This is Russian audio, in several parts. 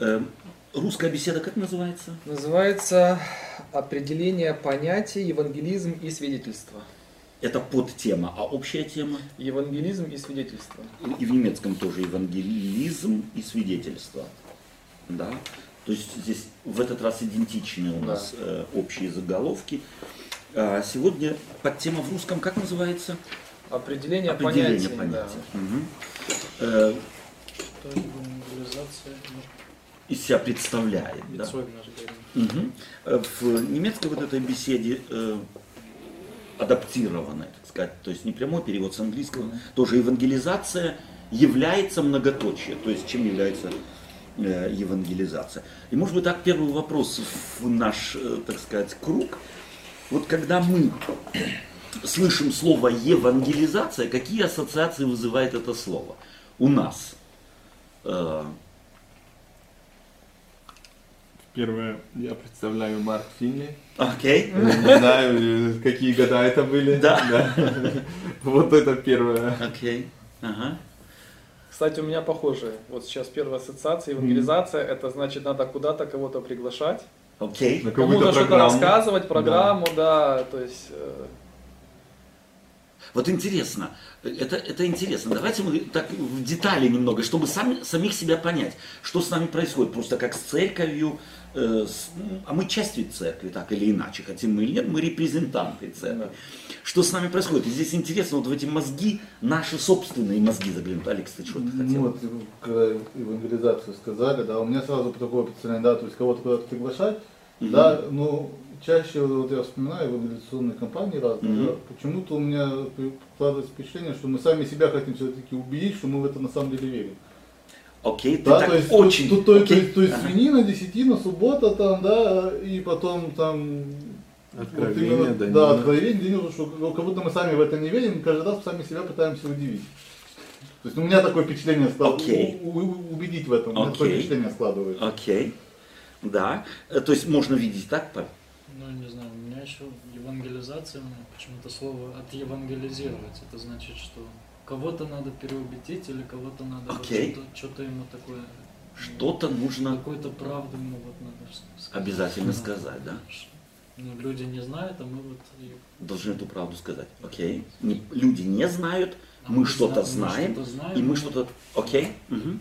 Э, русская беседа как называется? Называется определение понятий евангелизм и свидетельство. Это подтема, а общая тема? Евангелизм и свидетельство. И в немецком тоже евангелизм и свидетельство. Да? То есть здесь в этот раз идентичные у нас да. э, общие заголовки. А сегодня подтема в русском как называется? Определение, Определение понятия. понятия. Да. Угу. Э, из себя представляет. Да? Угу. В немецкой вот этой беседе э, адаптированная, так сказать, то есть не прямой перевод с английского, тоже евангелизация является многоточие, то есть чем является э, евангелизация. И может быть так первый вопрос в наш, э, так сказать, круг. Вот когда мы слышим слово евангелизация, какие ассоциации вызывает это слово у нас? Э, Первое, я представляю Марк Финли. Окей. Okay. Не знаю, какие года это были. Да. да. Вот это первое. Окей. Okay. Ага. Кстати, у меня похожие. Вот сейчас первая ассоциация, евангелизация, mm. это значит надо куда-то кого-то приглашать. Окей. Okay. Кому-то что-то рассказывать, программу, да, да то есть... Э... Вот интересно, это, это интересно. Давайте мы так в детали немного, чтобы сами, самих себя понять, что с нами происходит. Просто как с церковью, а мы часть ведь церкви, так или иначе, хотим мы или нет, мы репрезентанты церкви. Что с нами происходит? И здесь интересно, вот в эти мозги, наши собственные мозги заглянут. Алекс, ты что-то хотел? Ну, вот, когда евангелизацию сказали, да, у меня сразу такое представление, да, то есть кого-то куда-то приглашать, mm-hmm. да, ну, чаще вот я вспоминаю эволюционные компании разные, mm-hmm. да, почему-то у меня складывается впечатление, что мы сами себя хотим все-таки убедить, что мы в это на самом деле верим. Окей, okay, да, ты то есть, очень... То, то, okay. то, есть, то есть ага. свинина, десятина, суббота там, да, и потом там... Откровение, вот именно, да, да, откровение, да, что как будто мы сами в это не верим, каждый раз сами себя пытаемся удивить. То есть у меня такое впечатление складывается, okay. у, у, убедить в этом, okay. у меня такое впечатление складывается. Окей, okay. да, э, то есть можно видеть так, ну, не знаю, у меня еще евангелизация, почему-то слово отевангелизировать. Это значит, что кого-то надо переубедить или кого-то надо okay. вот что-то, что ему такое. Что-то ну, нужно. Какую-то правду ему вот надо сказать. Обязательно да. сказать, да? Ну, люди не знают, а мы вот... Должны эту правду сказать. Окей. Okay. Не, люди не знают, а мы, мы что-то знаем, что знаем, и мы что-то... Окей. Okay. Угу.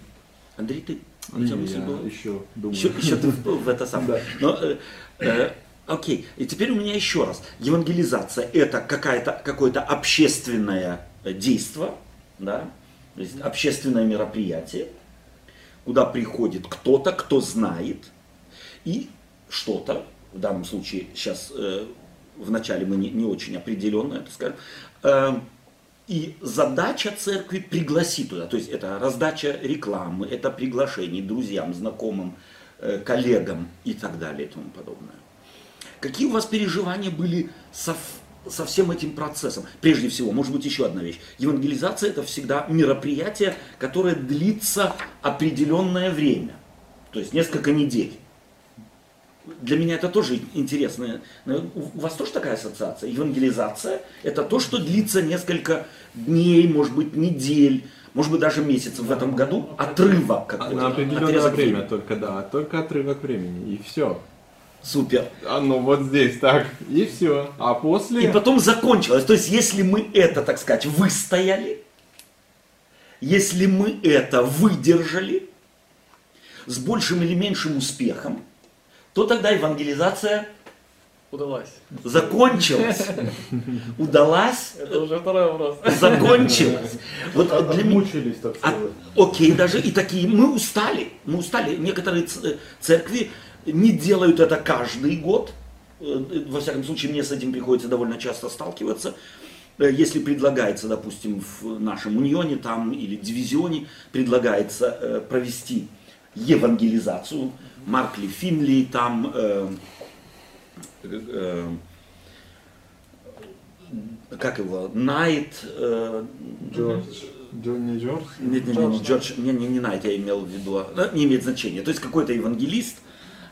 Андрей, ты не, я еще думаю. Еще, еще ты в, в это самое. Но, э, э, Окей, и теперь у меня еще раз. Евангелизация – это какая-то, какое-то общественное действие, да? то есть общественное мероприятие, куда приходит кто-то, кто знает, и что-то, в данном случае сейчас э, вначале мы не, не очень определенно это скажем, э, и задача церкви пригласить туда, то есть это раздача рекламы, это приглашение друзьям, знакомым, э, коллегам и так далее и тому подобное. Какие у вас переживания были со, со всем этим процессом? Прежде всего, может быть, еще одна вещь. Евангелизация это всегда мероприятие, которое длится определенное время, то есть несколько недель. Для меня это тоже интересно. У вас тоже такая ассоциация? Евангелизация – это то, что длится несколько дней, может быть, недель, может быть, даже месяцев в этом году. Отрывок какой-то. На определенное время только, да. Только отрывок времени. И все. Супер. А ну вот здесь так. И все. А после... И потом закончилось. То есть, если мы это, так сказать, выстояли, если мы это выдержали с большим или меньшим успехом, то тогда евангелизация удалась. Закончилась. Удалась. Это уже второй вопрос. Закончилась. Вот для Мучились, так сказать. Окей, даже и такие, мы устали. Мы устали. Некоторые церкви не делают это каждый год. Э, во всяком случае, мне с этим приходится довольно часто сталкиваться. Э, если предлагается, допустим, в нашем унионе там или дивизионе предлагается э, провести евангелизацию, Маркли Финли там э, э, как его, Найт, э, Джордж. Не Джордж? Нет, не, не, Джордж, не, не, не Найт, я имел в виду, а, не имеет значения. То есть какой-то евангелист, Э,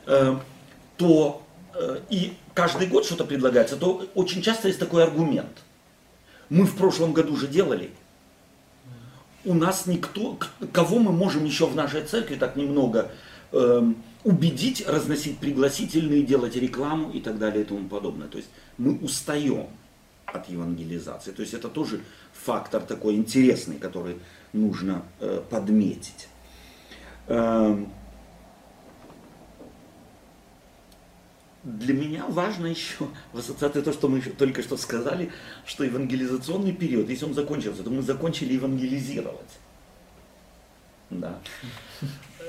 то э, и каждый год что-то предлагается, то очень часто есть такой аргумент. Мы в прошлом году же делали. У нас никто, кого мы можем еще в нашей церкви так немного эм, убедить, разносить пригласительные, делать рекламу и так далее и тому подобное. То есть мы устаем от евангелизации. То есть это тоже фактор такой интересный, который нужно э, подметить. Эм, для меня важно еще в ассоциации то, что мы только что сказали, что евангелизационный период, если он закончился, то мы закончили евангелизировать. Да.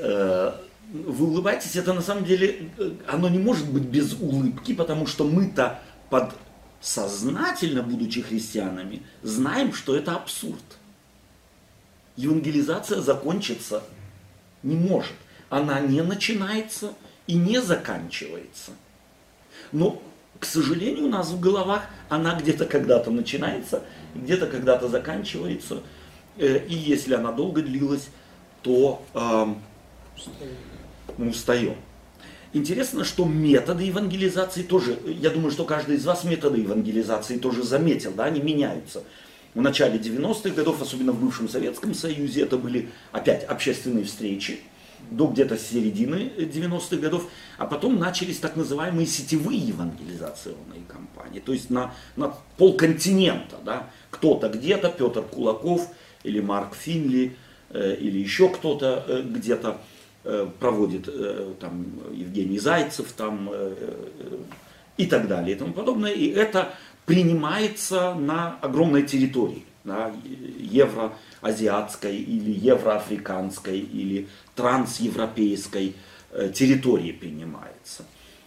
Э, вы улыбаетесь, это на самом деле, э, оно не может быть без улыбки, потому что мы-то подсознательно, будучи христианами, знаем, что это абсурд. Евангелизация закончиться не может. Она не начинается и не заканчивается. Но, к сожалению, у нас в головах она где-то когда-то начинается, где-то когда-то заканчивается. Э, и если она долго длилась, то э, мы устаем. Интересно, что методы евангелизации тоже, я думаю, что каждый из вас методы евангелизации тоже заметил, да, они меняются. В начале 90-х годов, особенно в бывшем Советском Союзе, это были опять общественные встречи, до где-то середины 90-х годов, а потом начались так называемые сетевые евангелизационные кампании, то есть на, на полконтинента, да, кто-то где-то, Петр Кулаков или Марк Финли, э, или еще кто-то э, где-то э, проводит, э, там, Евгений Зайцев, там, э, э, и так далее, и тому подобное, и это принимается на огромной территории, да, евроазиатской или евроафриканской или трансевропейской э, территории принимается.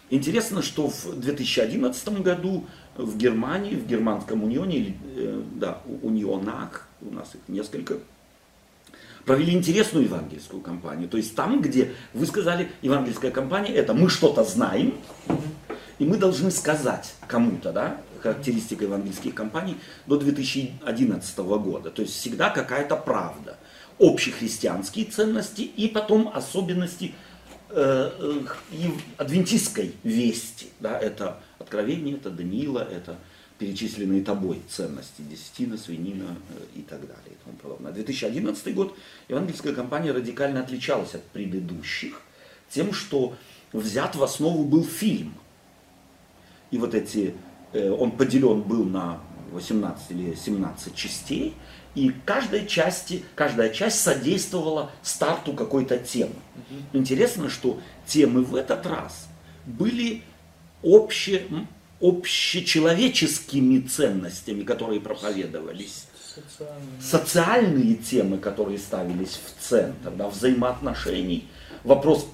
Интересно, что в 2011 году в Германии, в Германском унионе, э, да, унионах, у нас их несколько, провели интересную евангельскую кампанию. То есть там, где вы сказали, евангельская кампания, это мы что-то знаем, и мы должны сказать кому-то, да, характеристика евангельских кампаний до 2011 года. То есть всегда какая-то правда общехристианские ценности и потом особенности э, э, адвентистской вести. Да, это откровение, это Даниила, это перечисленные тобой ценности, десятина, свинина э, и так далее. И тому подобное. 2011 год евангельская кампания радикально отличалась от предыдущих тем, что взят в основу был фильм. И вот эти, он поделен был на 18 или 17 частей, и каждая, части, каждая часть содействовала старту какой-то темы. Интересно, что темы в этот раз были обще, общечеловеческими ценностями, которые проповедовались. Социальные. Социальные темы, которые ставились в центр, да, взаимоотношений, вопрос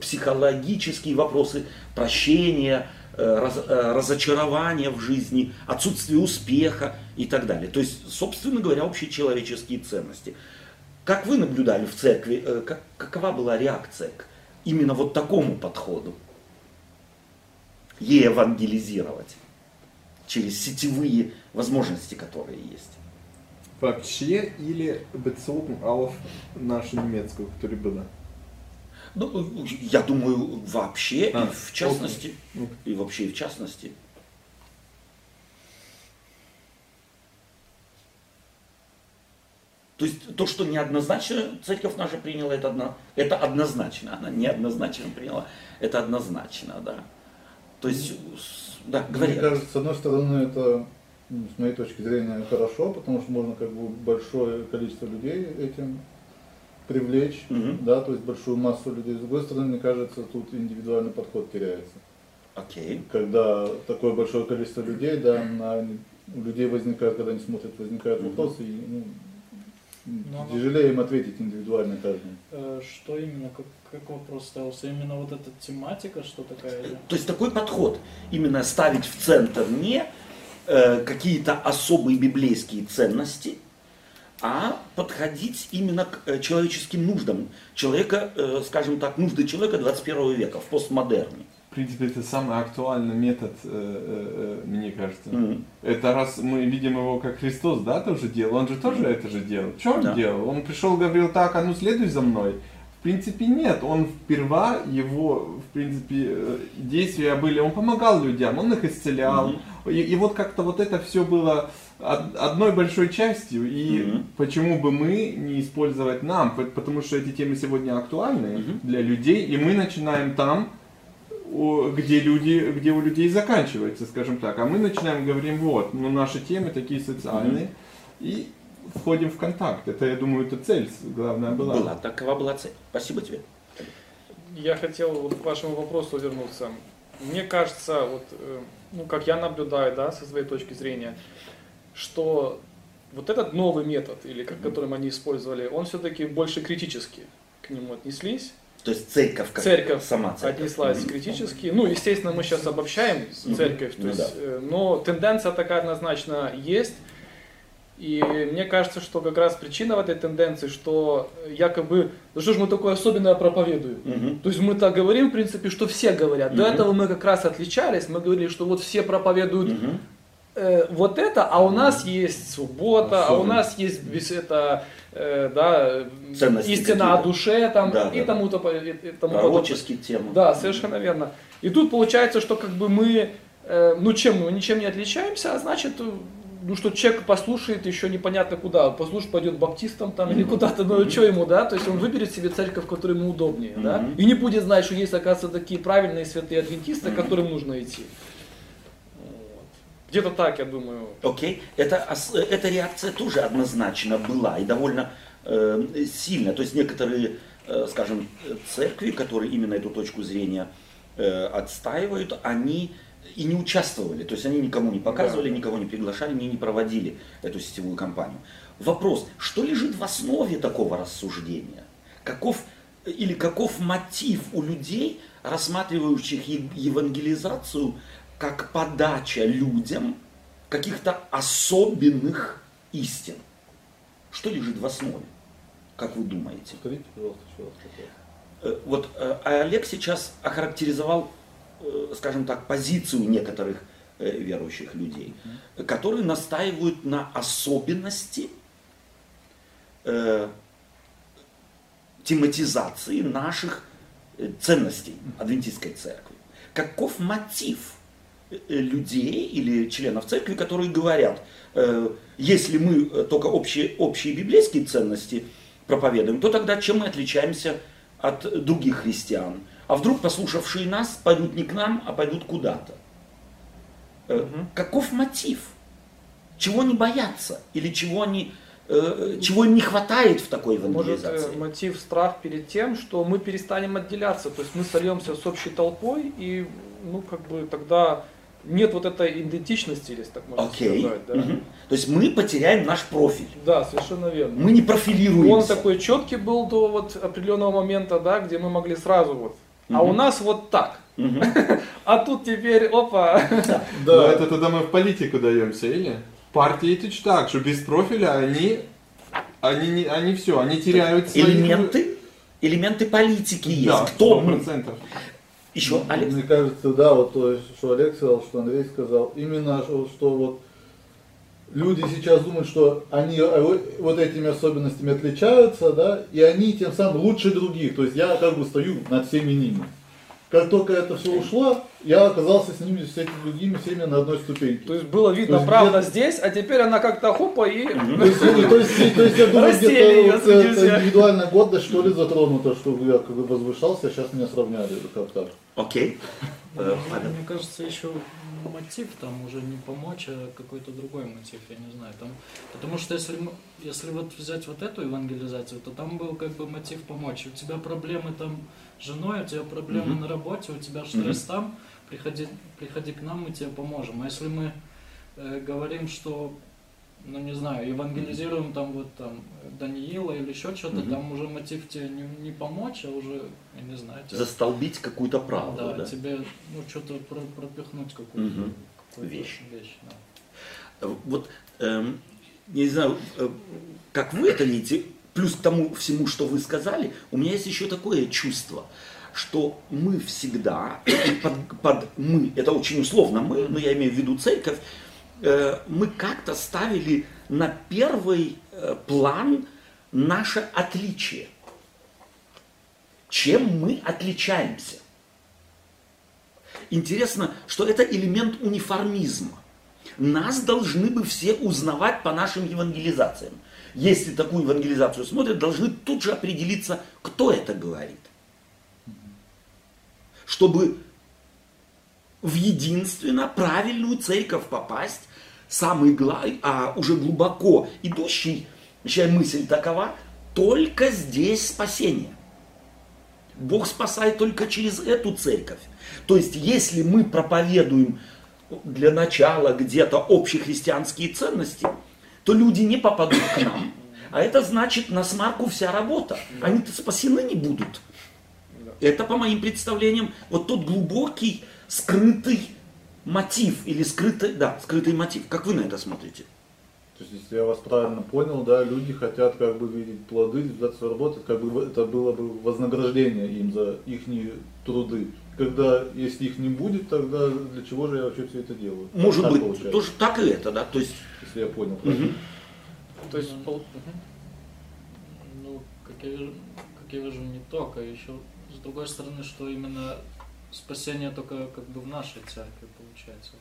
психологические вопросы прощения, Э, раз, э, разочарования в жизни, отсутствие успеха и так далее. То есть, собственно говоря, общечеловеческие ценности. Как вы наблюдали в церкви, э, как, какова была реакция к именно вот такому подходу? Евангелизировать через сетевые возможности, которые есть. Вообще или bezogen auf нашу немецкую, которая была? Ну, я думаю, вообще, а, и в частности, окей. и вообще и в частности. То есть то, что неоднозначно церковь наша приняла, это, одно, это однозначно. Она неоднозначно приняла, это однозначно, да. То есть, да, говори. Мне кажется, с одной стороны, это ну, с моей точки зрения хорошо, потому что можно как бы большое количество людей этим привлечь, угу. да, то есть большую массу людей. С другой стороны, мне кажется, тут индивидуальный подход теряется. Окей. Okay. Когда такое большое количество людей, да, на, у людей возникает, когда они смотрят, возникают угу. вопросы, и ну, Но ну, тяжелее им ответить индивидуально каждому. Э, что именно, как, как вопрос ставился? Именно вот эта тематика, что такая? То есть такой подход, именно ставить в центр не э, какие-то особые библейские ценности, а подходить именно к э, человеческим нуждам человека, э, скажем так, нужды человека 21 века в постмодерне. В принципе, это самый актуальный метод, э, мне кажется. Mm-hmm. Это раз мы видим его как Христос, да, тоже делал, он же тоже mm-hmm. это же делал. Что он да. делал? Он пришел, говорил так, а ну следуй за мной. В принципе, нет. Он впервые, его, в принципе, действия были, он помогал людям, он их исцелял. Mm-hmm. И, и вот как-то вот это все было одной большой частью. И Мгм. почему бы мы не использовать нам? По- Потому что эти темы сегодня актуальны Мгм. для людей, и мы начинаем там, где люди, где у людей заканчивается, скажем так. А мы начинаем говорим, вот, ну наши темы такие социальные, и входим в контакт. Это, я думаю, это цель главная была. Была, такова была цель. Спасибо тебе. Я хотел вот к вашему вопросу вернуться. Мне кажется, вот, э, ну, как я наблюдаю, да, со своей точки зрения, что вот этот новый метод, или как, которым они использовали, он все-таки больше критически к нему отнеслись. То есть церковь как Церковь сама церковь. отнеслась критически. Ну, естественно, мы сейчас обобщаем церковь, то Ну есть, да. э, но тенденция такая однозначно есть. И мне кажется, что как раз причина в этой тенденции, что якобы, да что ж мы такое особенное проповедуем? Мгм. То есть мы так говорим, в принципе, что все говорят. До Мгм. этого мы как раз отличались, мы говорили, что вот все проповедуют Мгм. Э, вот это, а у нас есть суббота, а у Особенно. нас есть весь это, э, да, Ценности истина о душе там, Да, и да, тому, то, и, и тому. Пророческие темы. Да, совершенно верно. И тут получается, что как бы мы, э, ну чем мы, ничем не отличаемся, а значит, ну что человек послушает еще непонятно куда, послушает, пойдет баптистом там или Мгм. куда-то, ну что ему, да, то есть он выберет себе церковь, в которой ему удобнее, да, Мгм. и не будет знать, что есть, оказывается, такие правильные святые адвентисты, к которым нужно идти. Где-то так, я думаю. Окей, это, ос- эта реакция тоже однозначно была и довольно э, сильная. То есть некоторые, э, скажем, э, церкви, которые именно эту точку зрения э, отстаивают, они и не участвовали. То есть они никому не показывали, Да. никого не приглашали, не, не проводили эту сетевую кампанию. Вопрос, что лежит в основе такого рассуждения? Каков или каков мотив у людей, рассматривающих евангелизацию как подача людям каких-то особенных истин? Что лежит в основе? Как вы думаете? Повторите, пожалуйста, вопрос. Э, Вот э, Олег сейчас охарактеризовал, э, скажем так, позицию некоторых верующих людей, которые настаивают на особенности э, тематизации наших ценностей адвентистской церкви. Каков мотив людей или членов церкви, которые говорят, э, если мы э, только общие, общие библейские ценности проповедуем, то тогда чем мы отличаемся от других христиан? А вдруг послушавшие нас пойдут не к нам, а пойдут куда-то? Э, Мгм. Каков мотив? Чего они боятся? Или чего, они, э, чего им не хватает в такой Может, евангелизации? э, мотив страх перед тем, что мы перестанем отделяться, то есть мы сольемся с общей толпой, и, ну, как бы тогда нет вот этой идентичности, если так можно Окей. сказать. Да? Мгм. То есть мы потеряем наш профиль. да, совершенно верно. Мы не Он профилируемся. такой четкий был до вот определенного момента, да, где мы могли сразу вот. А Мгм. у нас вот так. Мгм. А тут теперь, опа. Но Да, это тогда мы в политику даемся, или? Партии точно так, что без профиля они, они, не, они все, они теряют свои... Элементы, элементы политики есть. Да, Кто мы? Еще, Алекс? Мне кажется, да, вот то, что Олег сказал, что Андрей сказал, именно что, вот люди сейчас думают, что они э, вот этими особенностями отличаются, да, и они тем самым лучше других. То есть я как бы стою над всеми ними. Как только это все ушло, я оказался с ними, с этими другими всеми на одной ступеньке. То есть было видно То есть правда где-то- здесь, а теперь она как-то хопа и... То есть, э, то есть, то есть я думаю, где-то всех. индивидуальная гордость, что ли, затронута, что я как бы возвышался, а сейчас меня сравняли, как так. Окей. Э, Павел. Мне кажется, еще мотив там уже не помочь, а какой-то другой мотив, я не знаю. Там, потому что если, мы- если вот взять вот эту евангелизацию, то там был как бы мотив помочь. У тебя проблемы там с женой, у тебя проблемы Мгм. на работе, у тебя стресс там, приходи, приходи к нам, мы тебе поможем. А если мы э, говорим, что ну не знаю, евангелизируем там вот там Даниила или еще что-то, Мгм. там уже мотив тебе не, не помочь, а уже, я не знаю, тебе Застолбить какую-то правду. да, да? тебе ну, что-то про- пропихнуть какую-то Мгм. какую-то Вещь. вещь да. Э, Вот, эм, не знаю, э, как вы это видите, плюс к тому всему, что вы сказали, у меня есть еще такое чувство, что мы всегда, под, под мы, это очень условно мы, но я имею в виду церковь, э, мы как-то ставили на первый э, план наше отличие. Чем мы отличаемся? Интересно, что это элемент униформизма. нас должны бы все узнавать по нашим евангелизациям. Если такую евангелизацию смотрят, должны тут же определиться, кто это говорит. Чтобы в единственно правильную церковь попасть, самый главный, а уже глубоко идущий, чья мысль такова, только здесь спасение. Бог спасает только через эту церковь. То есть, если мы проповедуем для начала где-то общехристианские ценности, то люди не попадут к нам. А это значит, на смарку вся работа. Они-то спасены не будут. Это, по моим представлениям, вот тот глубокий, скрытый мотив или скрытый, да, скрытый мотив. Как вы на это смотрите? То есть, если я вас правильно понял, да, люди хотят как бы видеть плоды результаты работы, как бы это было бы вознаграждение им за их труды. Когда, если их не будет, тогда для чего же я вообще все это делаю? Может так быть, получается. тоже так и это, да, то есть... Если я понял правильно. Угу. То есть, ну, ну, как я вижу, как я вижу, не только, еще с другой стороны, что именно спасение только как бы в нашей церкви получается.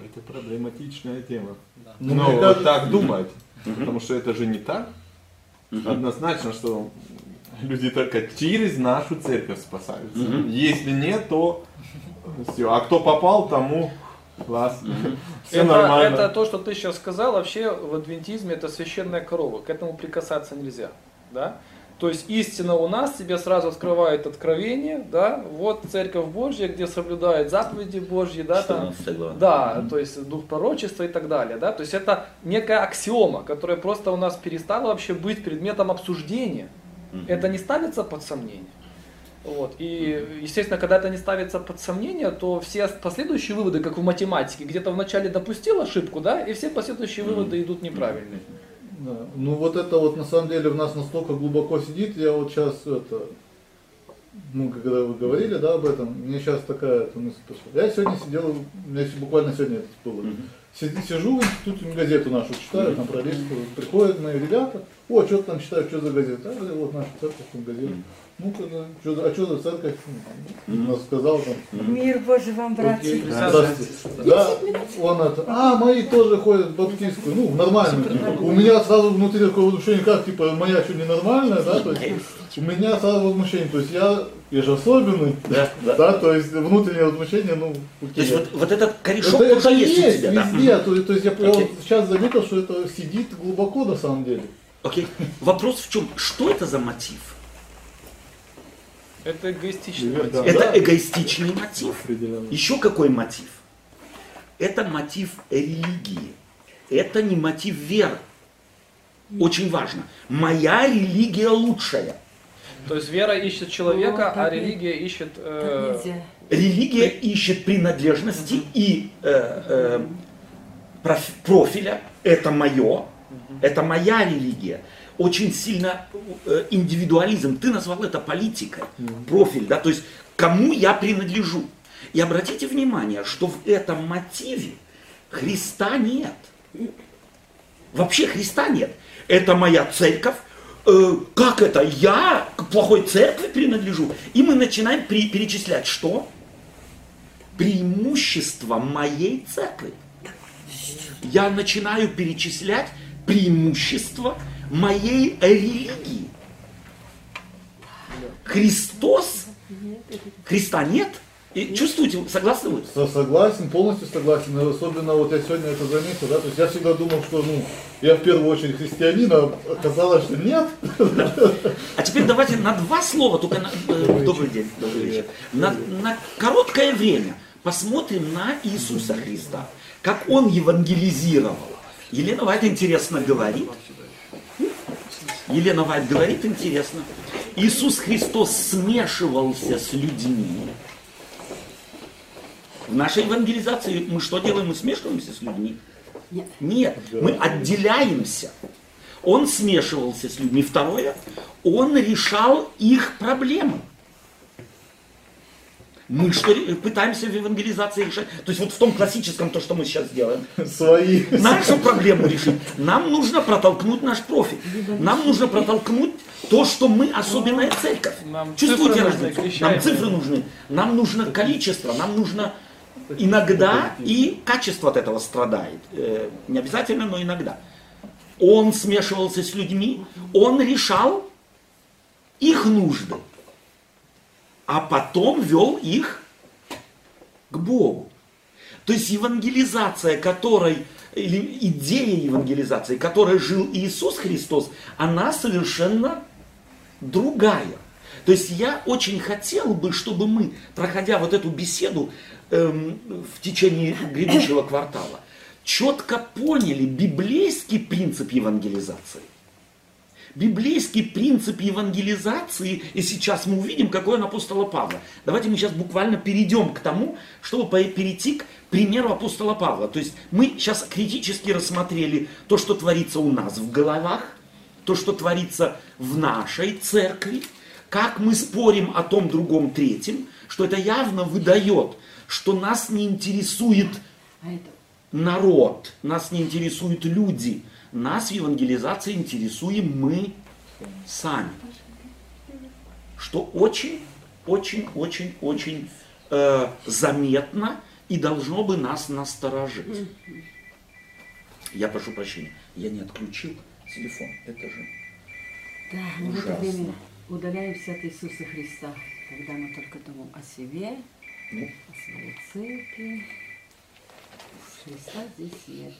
Это проблематичная тема. Да. Ну, Но вот кажется... так думать, потому что это же не так. Однозначно, что люди только через нашу церковь спасаются. Если нет, то все. А кто попал, тому класс. Все это, нормально. Это то, что ты сейчас сказал, вообще в адвентизме это священная корова. К этому прикасаться нельзя. Да? То есть истина у нас, тебе сразу открывает откровение, да, вот церковь Божья, где соблюдает заповеди Божьи, да, там, да, то есть дух пророчества и так далее, да, то есть это некая аксиома, которая просто у нас перестала вообще быть предметом обсуждения. Это не ставится под сомнение. Вот. И, естественно, когда это не ставится под сомнение, то все последующие выводы, как в математике, где-то вначале допустил ошибку, да, и все последующие выводы идут неправильные. Да. Ну вот это вот на самом деле в нас настолько глубоко сидит, я вот сейчас это, ну когда вы говорили, да, об этом, мне сейчас такая эта мысль пришла. Я сегодня сидел, у меня буквально сегодня это было. Сиди, сижу в институте, газету нашу читаю, там пролистываю, приходят мои ребята, о, что там читаю, что за газета? А, вот наша церковь, там газета. Ну, что, а что за церковь? Он сказал там. Мир Божий вам, братья. Да, он это, а, мои тоже ходят в баптистскую, ну, нормально. У меня сразу внутри такое возмущение, как, типа, моя что, ненормальная, да, то есть, у меня сразу возмущение, то есть, я, я же особенный, да, да. да то есть, внутреннее возмущение, ну, То есть, вот, вот этот корешок это, это есть, есть у тебя, везде, да? то, то есть, я, okay. я сейчас заметил, что это сидит глубоко, на самом деле. Окей, okay. вопрос в чем, что это за мотив? Это эгоистичный мотив. Это да. эгоистичный мотив. Еще какой мотив? Это мотив религии. Это не мотив веры. Очень важно. Моя религия лучшая. То есть вера ищет человека, О, а религия ищет... Э... Религия ищет принадлежности угу. и э, э, профиля. Это мое. Угу. Это моя религия очень сильно э, индивидуализм. Ты назвал это политикой, профиль, да, то есть кому я принадлежу. И обратите внимание, что в этом мотиве Христа нет. Вообще Христа нет. Это моя церковь. Э, как это? Я к плохой церкви принадлежу. И мы начинаем при, перечислять, что? Преимущество моей церкви. Я начинаю перечислять преимущества моей религии. Христос, Христа нет, и чувствуете, согласны вы? Согласен, полностью согласен. Особенно вот я сегодня это заметил, да, то есть я всегда думал, что ну, я в первую очередь христианин, а оказалось, что нет. А теперь давайте на два слова, только на, э, добрый день, добрый вечер. На, на короткое время посмотрим на Иисуса Христа, как Он евангелизировал. Елена Вайт интересно говорит, Елена Вайт говорит интересно. Иисус Христос смешивался с людьми. В нашей евангелизации мы что делаем? Мы смешиваемся с людьми? Нет. Нет, мы отделяемся. Он смешивался с людьми. Второе, он решал их проблемы. Мы что пытаемся в евангелизации решать? То есть вот в том классическом, то, что мы сейчас делаем. Свои. Нашу проблему решить. Нам нужно протолкнуть наш профиль. Нам нужно протолкнуть то, что мы особенная церковь. Нам Чувствуете разницу? Нам цифры нужны. Нам нужно количество, нам нужно иногда и качество от этого страдает. Э, Не обязательно, но иногда. Он смешивался с людьми, он решал их нужды, а потом вел их к Богу. То есть евангелизация, которой, или идея евангелизации, которой жил Иисус Христос, она совершенно другая. То есть я очень хотел бы, чтобы мы, проходя вот эту беседу эм, в течение грядущего квартала, четко поняли библейский принцип евангелизации. Библейский принцип евангелизации, и сейчас мы увидим, какой он апостола Павла. Давайте мы сейчас буквально перейдем к тому, чтобы перейти к примеру апостола Павла. То есть мы сейчас критически рассмотрели то, что творится у нас в головах, то, что творится в нашей церкви, как мы спорим о том, другом, третьем, что это явно выдает, что нас не интересует А народ, нас не интересуют люди, нас в евангелизации интересуем мы сами. Что очень, очень, очень, очень э, заметно и должно бы нас насторожить. Я прошу прощения, я не отключил телефон. Это же Да, мы Ужасно. время удаляемся от Иисуса Христа, когда мы только думаем о себе, ну, о своей церкви. Христа здесь нет.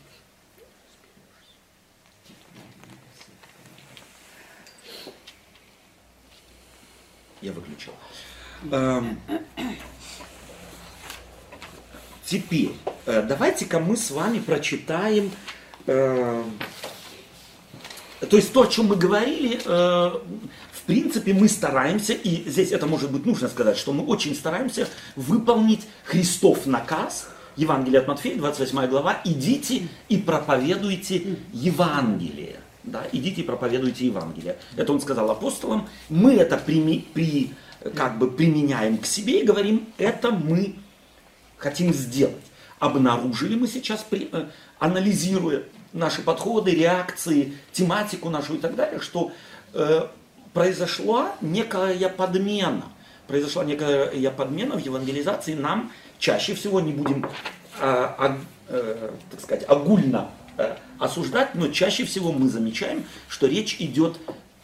Я выключил. Эм, Теперь, э, давайте-ка мы с вами прочитаем, э, то есть то, о чем мы говорили, э, в принципе, мы стараемся, и здесь это может быть нужно сказать, что мы очень стараемся выполнить Христов наказ, Евангелие от Матфея, 28 глава, идите и проповедуйте Евангелие. Да, идите и проповедуйте Евангелие. Это он сказал апостолам. Мы это прими- при, как бы применяем к себе и говорим, это мы хотим сделать. Обнаружили мы сейчас, при- э, анализируя наши подходы, реакции, тематику нашу и так далее, что э, произошла некая подмена. Произошла некая подмена в евангелизации. Нам чаще всего не будем, а, э, так сказать, огульно э, осуждать, но чаще всего мы замечаем, что речь идет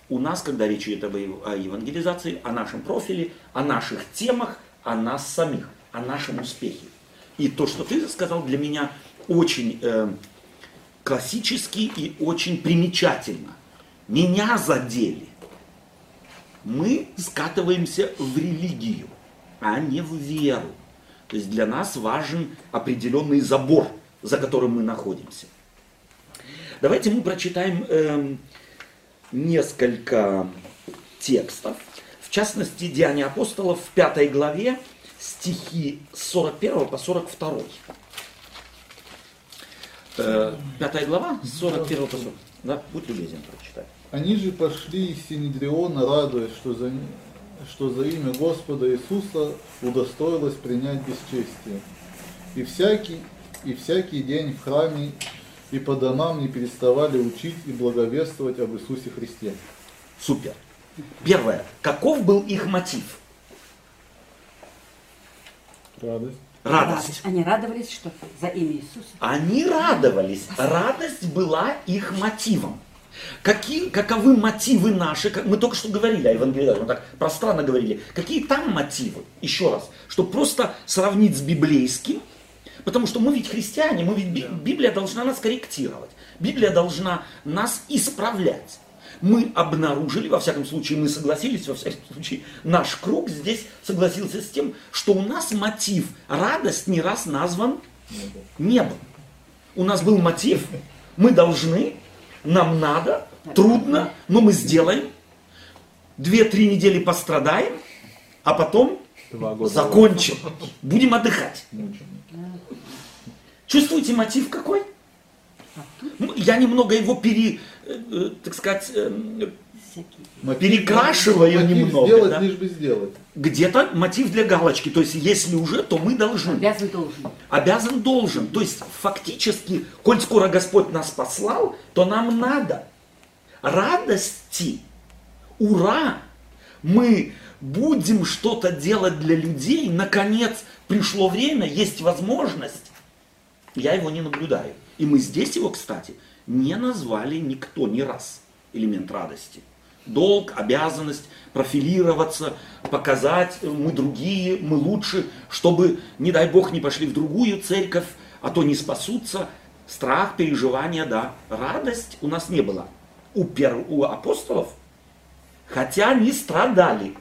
у нас, когда речь идет об евангелизации, о нашем профиле, о наших темах, о нас самих, о нашем успехе. И то, что ты сказал, для меня очень э, классически и очень примечательно. Меня задели. Мы скатываемся в религию, а не в веру. То есть для нас важен определенный забор, за которым мы находимся. Давайте мы прочитаем эм, несколько текстов. В частности, Деяния апостолов в пятой главе, стихи с 41 по 42. Э, Пятая глава, с 41 по 40. Да, будь любезен, прочитай. Они же пошли из Синедриона, радуясь, что за, что за имя Господа Иисуса удостоилось принять бесчестие. И всякий, и всякий день в храме и по домам не переставали учить и благовествовать об Иисусе Христе. Супер. Первое. Каков был их мотив? Радость. Радость. Они радовались, что за имя Иисуса. Они радовались. Радость была их мотивом. Какие, каковы мотивы наши? Как- Мы только что говорили о евангелизации, мы так пространно говорили. Какие там мотивы? Еще раз, чтобы просто сравнить с библейским, потому что мы ведь христиане, мы ведь Би- Библия должна нас корректировать. Библия должна нас исправлять. Мы обнаружили, во всяком случае, мы согласились, во всяком случае, наш круг здесь согласился с тем, что у нас мотив радость не раз назван небом. У нас был мотив, мы должны, нам надо, трудно, но мы сделаем. Две-три недели пострадаем, а потом закончим. Будем отдыхать. Чувствуете мотив какой? Ну, Я немного его пере, э, э, так сказать, э. Мотив- Перекрашиваю мотив немного, Сделать, да? лишь бы сделать. где-то мотив для галочки. То есть, если уже, то мы должны. Обязан должен. Обязан должен. То есть, фактически, коль скоро Господь нас послал, то нам надо радости. Ура! Мы будем что-то делать для людей, наконец пришло время, есть возможность, я его не наблюдаю. И мы здесь его, кстати, не назвали никто ни раз элемент радости. Долг, обязанность профилироваться, показать, мы другие, мы лучше, чтобы, не дай Бог, не пошли в другую церковь, а то не спасутся. Страх, переживания, да. Радость у нас не было. У, пер... у апостолов, хотя они страдали,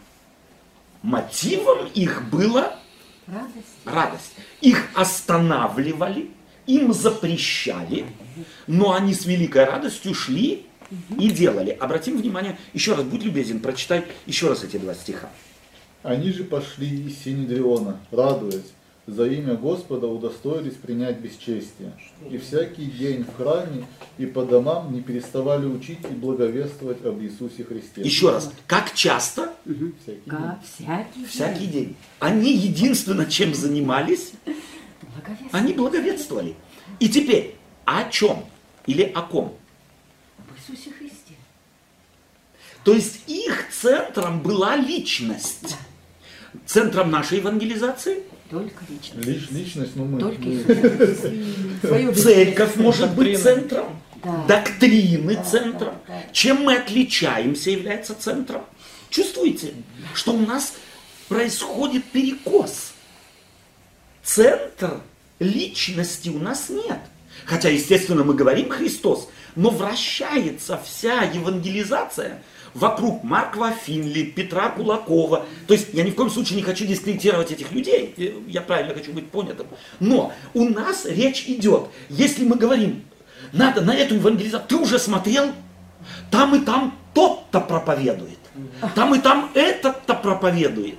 мотивом их было Радость. радость. Их останавливали, им запрещали, но они с великой радостью шли и делали. Обратим внимание, еще раз, будь любезен, прочитай еще раз эти два стиха. Они же пошли из Синедриона, радуясь, за имя Господа удостоились принять бесчестие. И всякий день в храме и по домам не переставали учить и благовествовать об Иисусе Христе. Еще раз, как часто? Всякий день. Как всякий, Всякий день. Они единственно чем занимались. Они благовествовали. И теперь, о чем или о ком? Об Иисусе Христе. То есть их центром была личность. Центром нашей евангелизации Только лично. Лич- личность, ну мы, Только мы- Церковь может быть центром, Да. доктрины Да, центром. да, да. Чем мы отличаемся, является центром. Чувствуете, что у нас происходит перекос. Центр личности у нас нет. Хотя, естественно, мы говорим Христос, но вращается вся евангелизация вокруг Марква Финли, Петра Кулакова. То есть я ни в коем случае не хочу дискредитировать этих людей, я- правильно хочу быть понятым. Но у нас речь идет, если мы говорим, надо на эту евангелизацию, ты уже смотрел, там и там тот-то проповедует, там и там этот-то проповедует.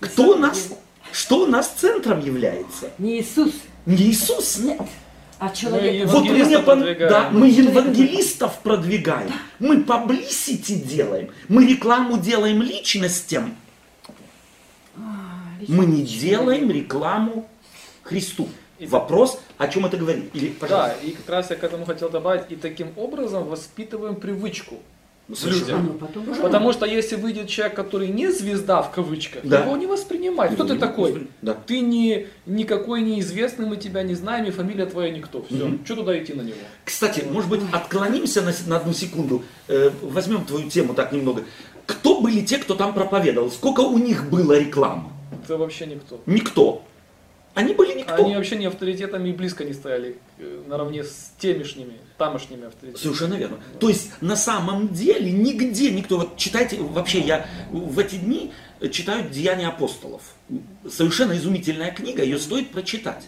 Кто нас, что у нас центром является? Не Иисус, Не Иисус. нет, а человек. Вот Евангелистов мне пон- да, мы евангелистов продвигаем, мы паблисити делаем, мы рекламу делаем личностям, мы не делаем рекламу Христу. Вопрос, о чем это говорит? Или, Да, и как раз я к этому хотел добавить, и таким образом воспитываем привычку ну, потом Потому что если выйдет человек, который не звезда в кавычках, Да. его не воспринимать. Кто ты такой? Да. Ты не никакой неизвестный, мы тебя не знаем, и фамилия твоя никто. Все. Мгм. Что туда идти на него? Кстати, может быть, отклонимся на, с- на одну секунду, э, возьмем твою тему так немного. Кто были те, кто там проповедовал? Сколько у них было рекламы? Это вообще никто. Никто. Они были никто. Они вообще не авторитетами и близко не стояли э, наравне с темешними, тамошними авторитетами. Совершенно верно. То есть на самом деле нигде никто, вот читайте, вообще я в эти дни читаю «Деяния апостолов». Совершенно изумительная книга, ее стоит прочитать.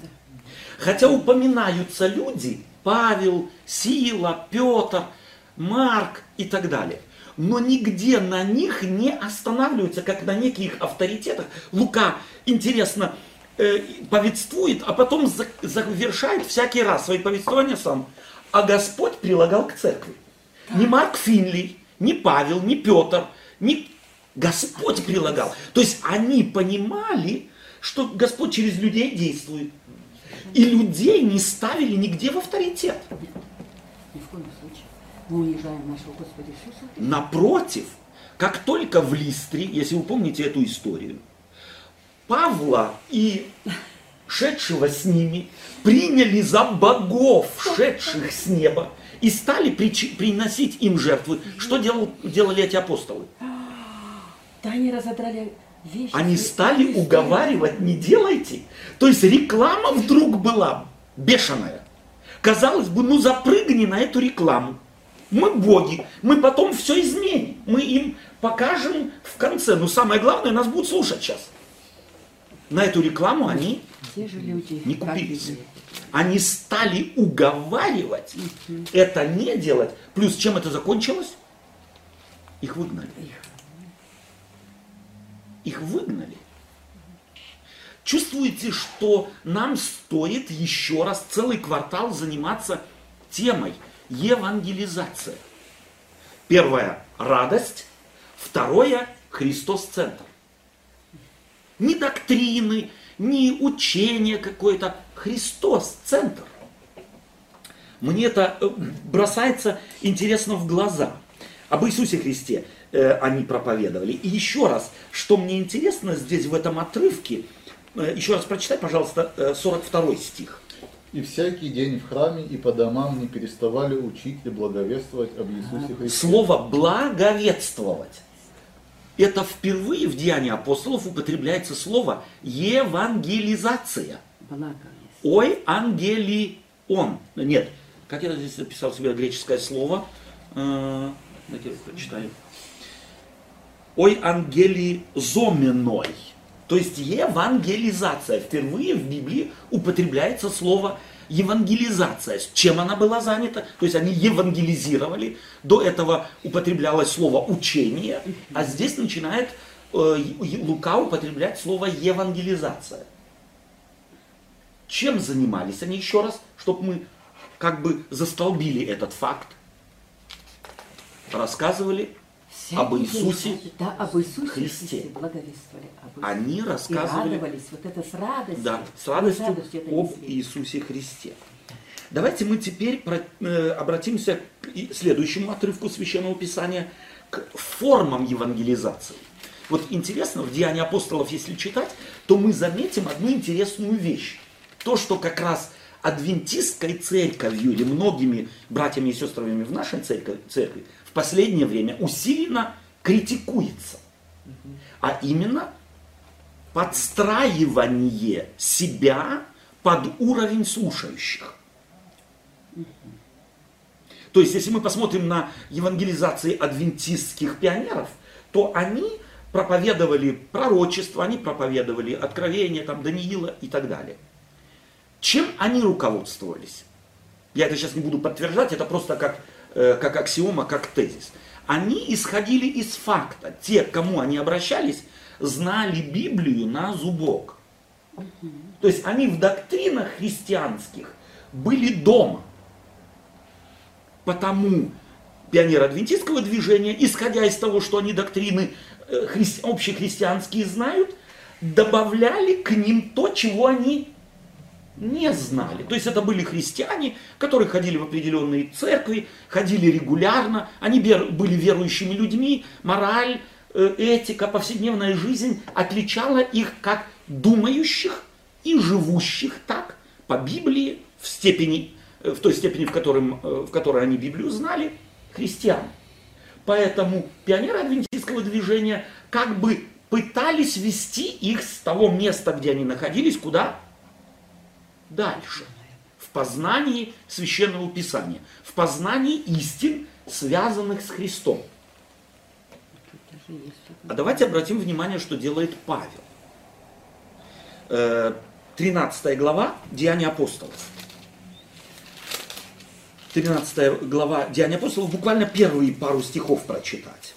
Хотя упоминаются люди, Павел, Сила, Петр, Марк и так далее. Но нигде на них не останавливаются, как на неких авторитетах. Лука, интересно, повествует, а потом за- завершает всякий раз свои повествования сам. А Господь прилагал к церкви. Не Марк Финли, не Павел, не Петр, не Господь прилагал. То есть они понимали, что Господь через людей действует. И людей не ставили нигде в авторитет. Ни в коем случае. Мы унижаем нашего Господа Иисуса. Напротив, как только в Листре, если вы помните эту историю, Павла и шедшего с ними приняли за богов, шедших с неба, и стали приносить им жертвы. Что делал, делали эти апостолы? Да они разодрали вещи. Они стали уговаривать, не делайте. То есть реклама вдруг была бешеная. Казалось бы, ну запрыгни на эту рекламу. Мы боги, мы потом все изменим. Мы им покажем в конце. Но самое главное, нас будут слушать сейчас. На эту рекламу они Те же люди. не купились. Они стали уговаривать это не делать. Плюс чем это закончилось? Их выгнали. Их выгнали. Чувствуете, что нам стоит еще раз целый квартал заниматься темой евангелизация. Первое – радость. Второе – Христос-центр. Ни доктрины, ни учение какое-то. Христос-центр. Мне это э, бросается интересно в глаза. Об Иисусе Христе э, они проповедовали. И еще раз, что мне интересно здесь в этом отрывке, э, еще раз прочитай, пожалуйста, э, 42 стих. И всякий день в храме и по домам не переставали учить и благовествовать об Иисусе Христе. Слово «благовествовать» это впервые в Деянии апостолов употребляется слово «евангелизация». Ой, ангелион. Нет, как я здесь написал себе греческое слово? Э, Дайте я прочитаю. Ой, ангелизоменой. То есть евангелизация. Впервые в Библии употребляется слово евангелизация. Чем она была занята? То есть они евангелизировали. До этого употреблялось слово учение, а здесь начинает э, Лука употреблять слово евангелизация. Чем занимались они еще раз, чтобы мы как бы застолбили этот факт? Рассказывали об Иисусе Да, об Иисусе Христе. Христе. Благовествовали. Об Иисусе. Они И рассказывали радовались. Вот это с радостью. да, с радостью это об. Иисусе Христе. Давайте мы теперь про- э, обратимся к следующему отрывку Священного Писания, к формам евангелизации. Вот интересно, в Деянии апостолов, если читать, то мы заметим одну интересную вещь. То, что как раз адвентистской церковью или многими братьями и сестрами в нашей церкви, церкви последнее время усиленно критикуется. А именно подстраивание себя под уровень слушающих. То есть, если мы посмотрим на евангелизации адвентистских пионеров, то они проповедовали пророчество, они проповедовали откровение там, Даниила и так далее. Чем они руководствовались? Я это сейчас не буду подтверждать, это просто как, как аксиома, как тезис. Они исходили из факта. Те, к кому они обращались, знали Библию на зубок. То есть они в доктринах христианских были дома. Потому пионеры адвентистского движения, исходя из того, что они доктрины э, хри- общехристианские знают, добавляли к ним то, чего они не знали. То есть это были христиане, которые ходили в определенные церкви, ходили регулярно, они были верующими людьми, мораль, э, этика, повседневная жизнь отличала их как думающих и живущих так по Библии в степени, э, в той степени, в, котором, э, в которой они Библию знали, христиан. Поэтому пионеры адвентистского движения как бы пытались вести их с того места, где они находились, куда? Дальше. В познании священного писания, в познании истин, связанных с Христом. А давайте обратим внимание, что делает Павел. Э, 13 глава Деяния апостолов. 13 глава Деяния апостолов, буквально первые пару стихов прочитать.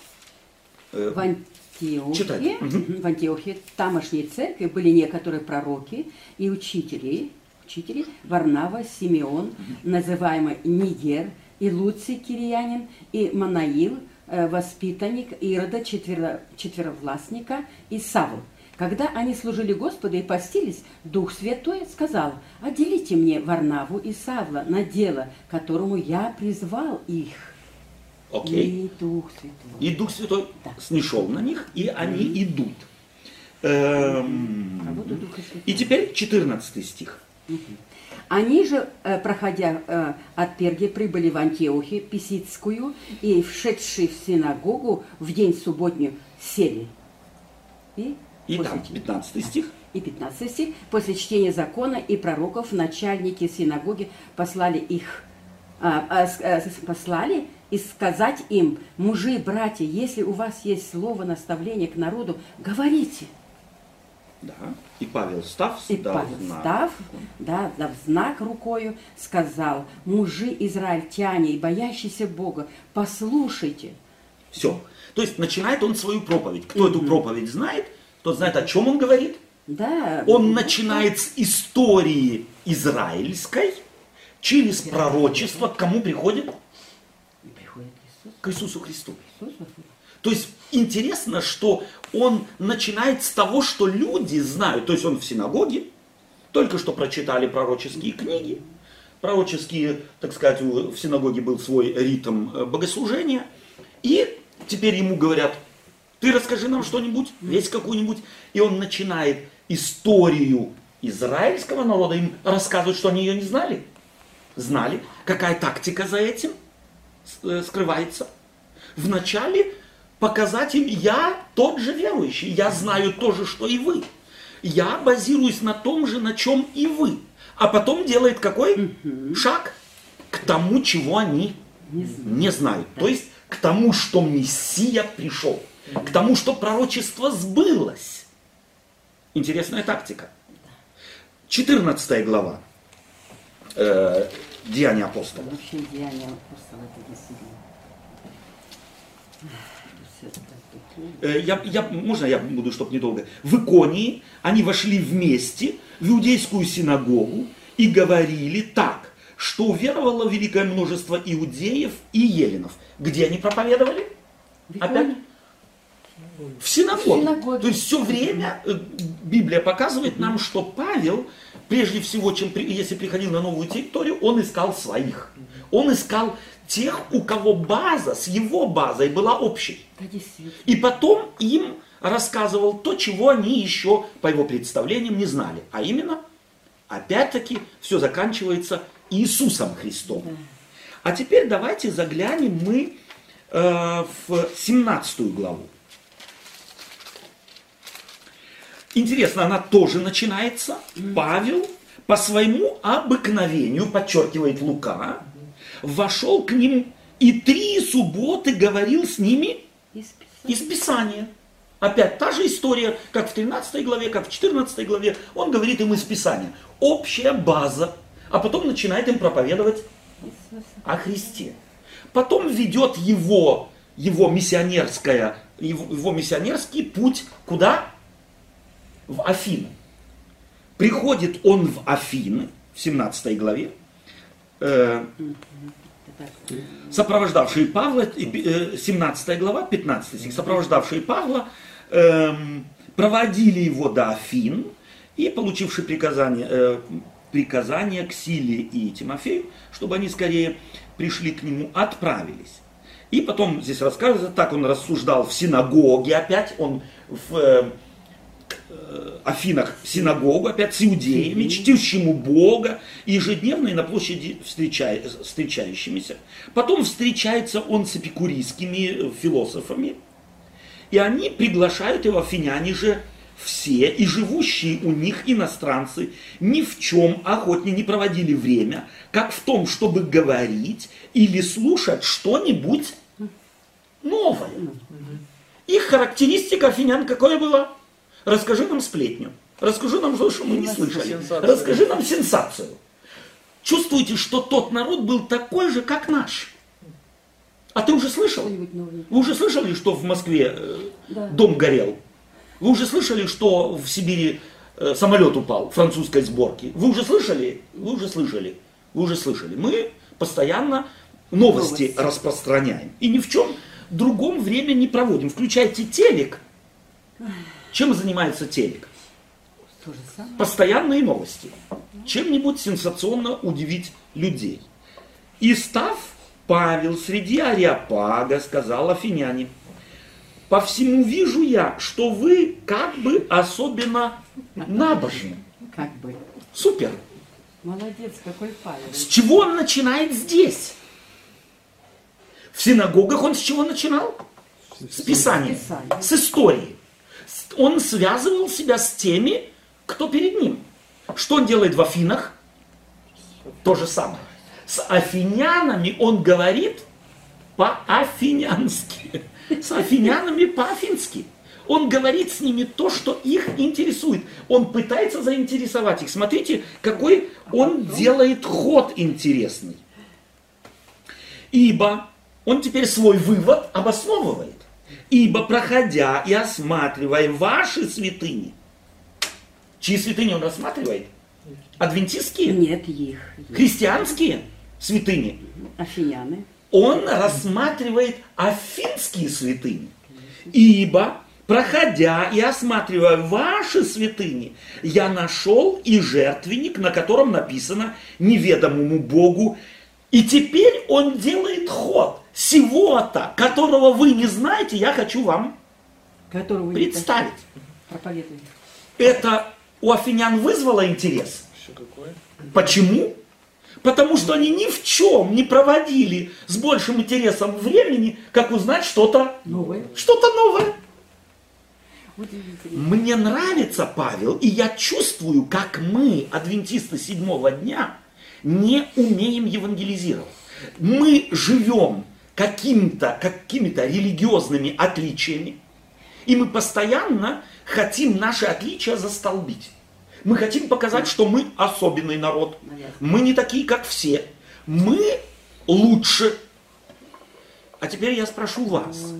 Э, В Антиохии, Читай. Мгм. в тамошней церкви были некоторые пророки и учители, учители Варнава, Симеон, называемый Нигер, и Луций Кириянин, и Манаил, э, воспитанник Ирода, четверо- четверовластника, и Савл. Когда они служили Господу и постились, Дух Святой сказал, «Отделите мне Варнаву и Савла на дело, которому я призвал их». Окей. И Дух Святой. И Дух Святой Да. снишел на них, и они идут. Эм, Работа Духа Святого. И теперь 14 стих. Они же, э, проходя э, от Перги, прибыли в Антиохию Писицкую и, вшедшие в синагогу в день субботнюю, сели. И, И там ч- 15 стих. и 15 стих. После чтения закона и пророков начальники синагоги послали их, а, а, с- послали и сказать им, мужи, братья, если у вас есть слово наставления к народу, говорите. Да. И Павел став, И дал Павел, знак. став, да, дав знак рукою, сказал, мужи израильтяне и боящиеся Бога, послушайте. Все. То есть начинает он свою проповедь. Кто эту проповедь знает, тот знает, о чем он говорит. Да, Он начинает с истории израильской, через пророчество к кому приходит? приходит Иисус. К Иисусу Христу. Иисус возводит. То есть интересно, что он начинает с того, что люди знают. То есть он в синагоге, только что прочитали пророческие книги. Пророческие, так сказать, в синагоге был свой ритм э, богослужения. И теперь ему говорят, ты расскажи нам что-нибудь, весь какую-нибудь. И он начинает историю израильского народа им рассказывать, что они ее не знали. Знали, какая тактика за этим э, скрывается. Вначале показать им, я тот же верующий, я знаю то же, что и вы. Я базируюсь на том же, на чем и вы. А потом делает какой шаг к тому, чего они Не знаю. не знают. То есть к тому, что Мессия пришел. К тому, что пророчество сбылось. Интересная тактика. 14 глава. Э, Деяния апостолов. Вообще деяния апостола это действительно. Все это такие. Э, Я, я, можно я буду, чтобы недолго? В Иконии они вошли вместе в иудейскую синагогу и говорили так, что уверовало великое множество иудеев и еленов. Где они проповедовали? В Опять? В синагоге. В синагоге. То есть все время э, Библия показывает нам, что Павел, прежде всего, чем если приходил на новую территорию, он искал своих. Он искал тех, у кого база с его базой была общей. Да. И потом им рассказывал то, чего они еще, по его представлениям, не знали. А именно, опять-таки, все заканчивается Иисусом Христом. А теперь давайте заглянем мы э, в 17 главу. Интересно, она тоже начинается. Павел по своему обыкновению, подчеркивает Лука, вошел к ним и три субботы говорил с ними Из из Писания. Писания. Опять та же история, как в 13 главе, как в 14 главе. Он говорит им из Писания. Общая база. А потом начинает им проповедовать о Христе. Потом ведет его, его, миссионерская, его, его миссионерский путь куда? В Афины. Приходит он в Афины, в 17 главе. Сопровождавшие Павла, э, 17 глава, 15 стих, сопровождавшие Павла, эм, проводили его до Афин и, получившие приказание, э, приказание к Силе и Тимофею, чтобы они скорее пришли к нему, отправились. И потом здесь рассказывается, так он рассуждал в синагоге опять, он в э, э, Афинах синагогу, опять с иудеями, чтившему Бога, ежедневно и на площади встречай- встречающимися. Потом встречается он с эпикурийскими э, философами, и они приглашают его, афиняне же, все, и живущие у них иностранцы, ни в чем охотнее не проводили время, как в том, чтобы говорить или слушать что-нибудь новое. Их характеристика афинян какое была? Расскажи нам сплетню. Расскажи нам то, что мы не слышали. Сенсацию. Расскажи нам сенсацию. Чувствуете, что тот народ был такой же, как наш. А ты уже слышал? Вы уже слышали, что в Москве э, Да. дом горел? Вы уже слышали, что в Сибири э, самолет упал французской сборки? Вы уже слышали? Вы уже слышали? Вы уже слышали? Мы постоянно новости, Новости. распространяем. И ни в чем другом время не проводим. Включайте телек. Чем занимается телек? Постоянные новости. Чем-нибудь сенсационно удивить людей. И став Павел среди Ариапага, сказал афиняне, по всему вижу я, что вы как бы особенно набожны. Как бы. Супер. Молодец, какой Павел. С чего он начинает здесь? В синагогах он с чего начинал? С Писания. с истории. Он связывал себя с теми, кто перед ним. Что он делает в Афинах? То же самое. С афинянами он говорит по-афинянски. С афинянами по-афински. Он говорит с ними то, что их интересует. Он пытается заинтересовать их. Смотрите, какой он делает ход интересный. Ибо он теперь свой вывод обосновывает. Ибо проходя и осматривая ваши святыни, чьи святыни он рассматривает? Адвентистские? Нет их. Христианские святыни? Афиняны. он рассматривает афинские святыни. Ибо, проходя и осматривая ваши святыни, я нашел и жертвенник, на котором написано неведомому Богу. И теперь он делает ход. Сего-то, которого вы не знаете, я хочу вам Которого представить. проповедуете. Это у афинян вызвало интерес. Какое? Почему? Потому что они ни в чем не проводили с большим интересом времени, как узнать что-то Новое. что-то новое. Удивительно. Мне нравится Павел, и я чувствую, как мы, адвентисты седьмого дня, не умеем евангелизировать. Мы живем каким-то, какими-то религиозными отличиями, и мы постоянно хотим наши отличия застолбить. Мы хотим показать, что мы особенный народ. Мы не такие, как все. Мы лучше. А теперь я спрошу вас.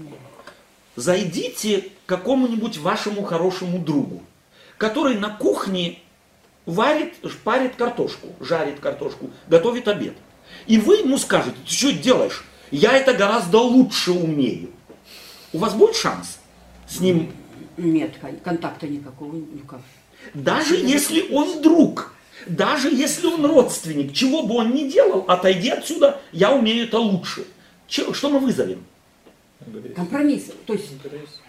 Зайдите к какому-нибудь вашему хорошему другу, который на кухне варит, парит картошку, жарит картошку, готовит обед. И вы ему скажете, ты что делаешь? Я это гораздо лучше умею. У вас будет шанс с ним, Нет, кон- контакта никакого. Никак. даже если он друг, даже если он родственник, чего бы он ни делал, отойди отсюда, я умею это лучше. Че- что мы вызовем? Компромисс. То есть.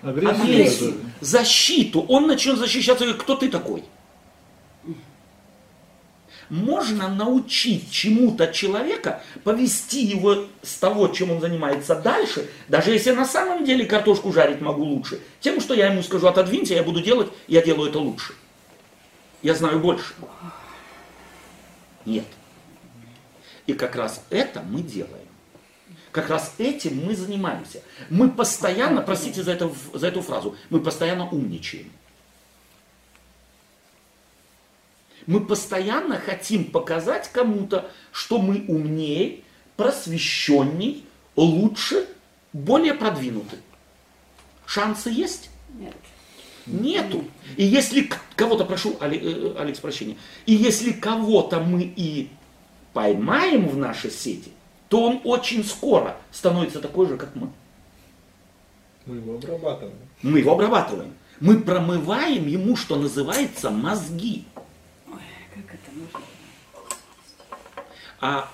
Агрессию, даже. защиту. Он начнет защищаться, говорит, кто ты такой? Можно научить чему-то человека, повести его с того, чем он занимается дальше, даже если на самом деле картошку жарить могу лучше, тем, что я ему скажу, отодвинься, я буду делать, я делаю это лучше. Я знаю больше. Нет. И как раз это мы делаем. Как раз этим мы занимаемся. Мы постоянно, простите за, это, за эту фразу, мы постоянно умничаем. Мы постоянно хотим показать кому-то, что мы умнее, просвещенней, лучше, более продвинуты. Шансы есть? нет. Нету. И если кого-то, прошу, Али- э, Алекс, прощения, и если кого-то мы и поймаем в наши сети, то он очень скоро становится такой же, как мы. Мы его обрабатываем. Мы его обрабатываем. Мы промываем ему, что называется, мозги. Ой, как это можно? А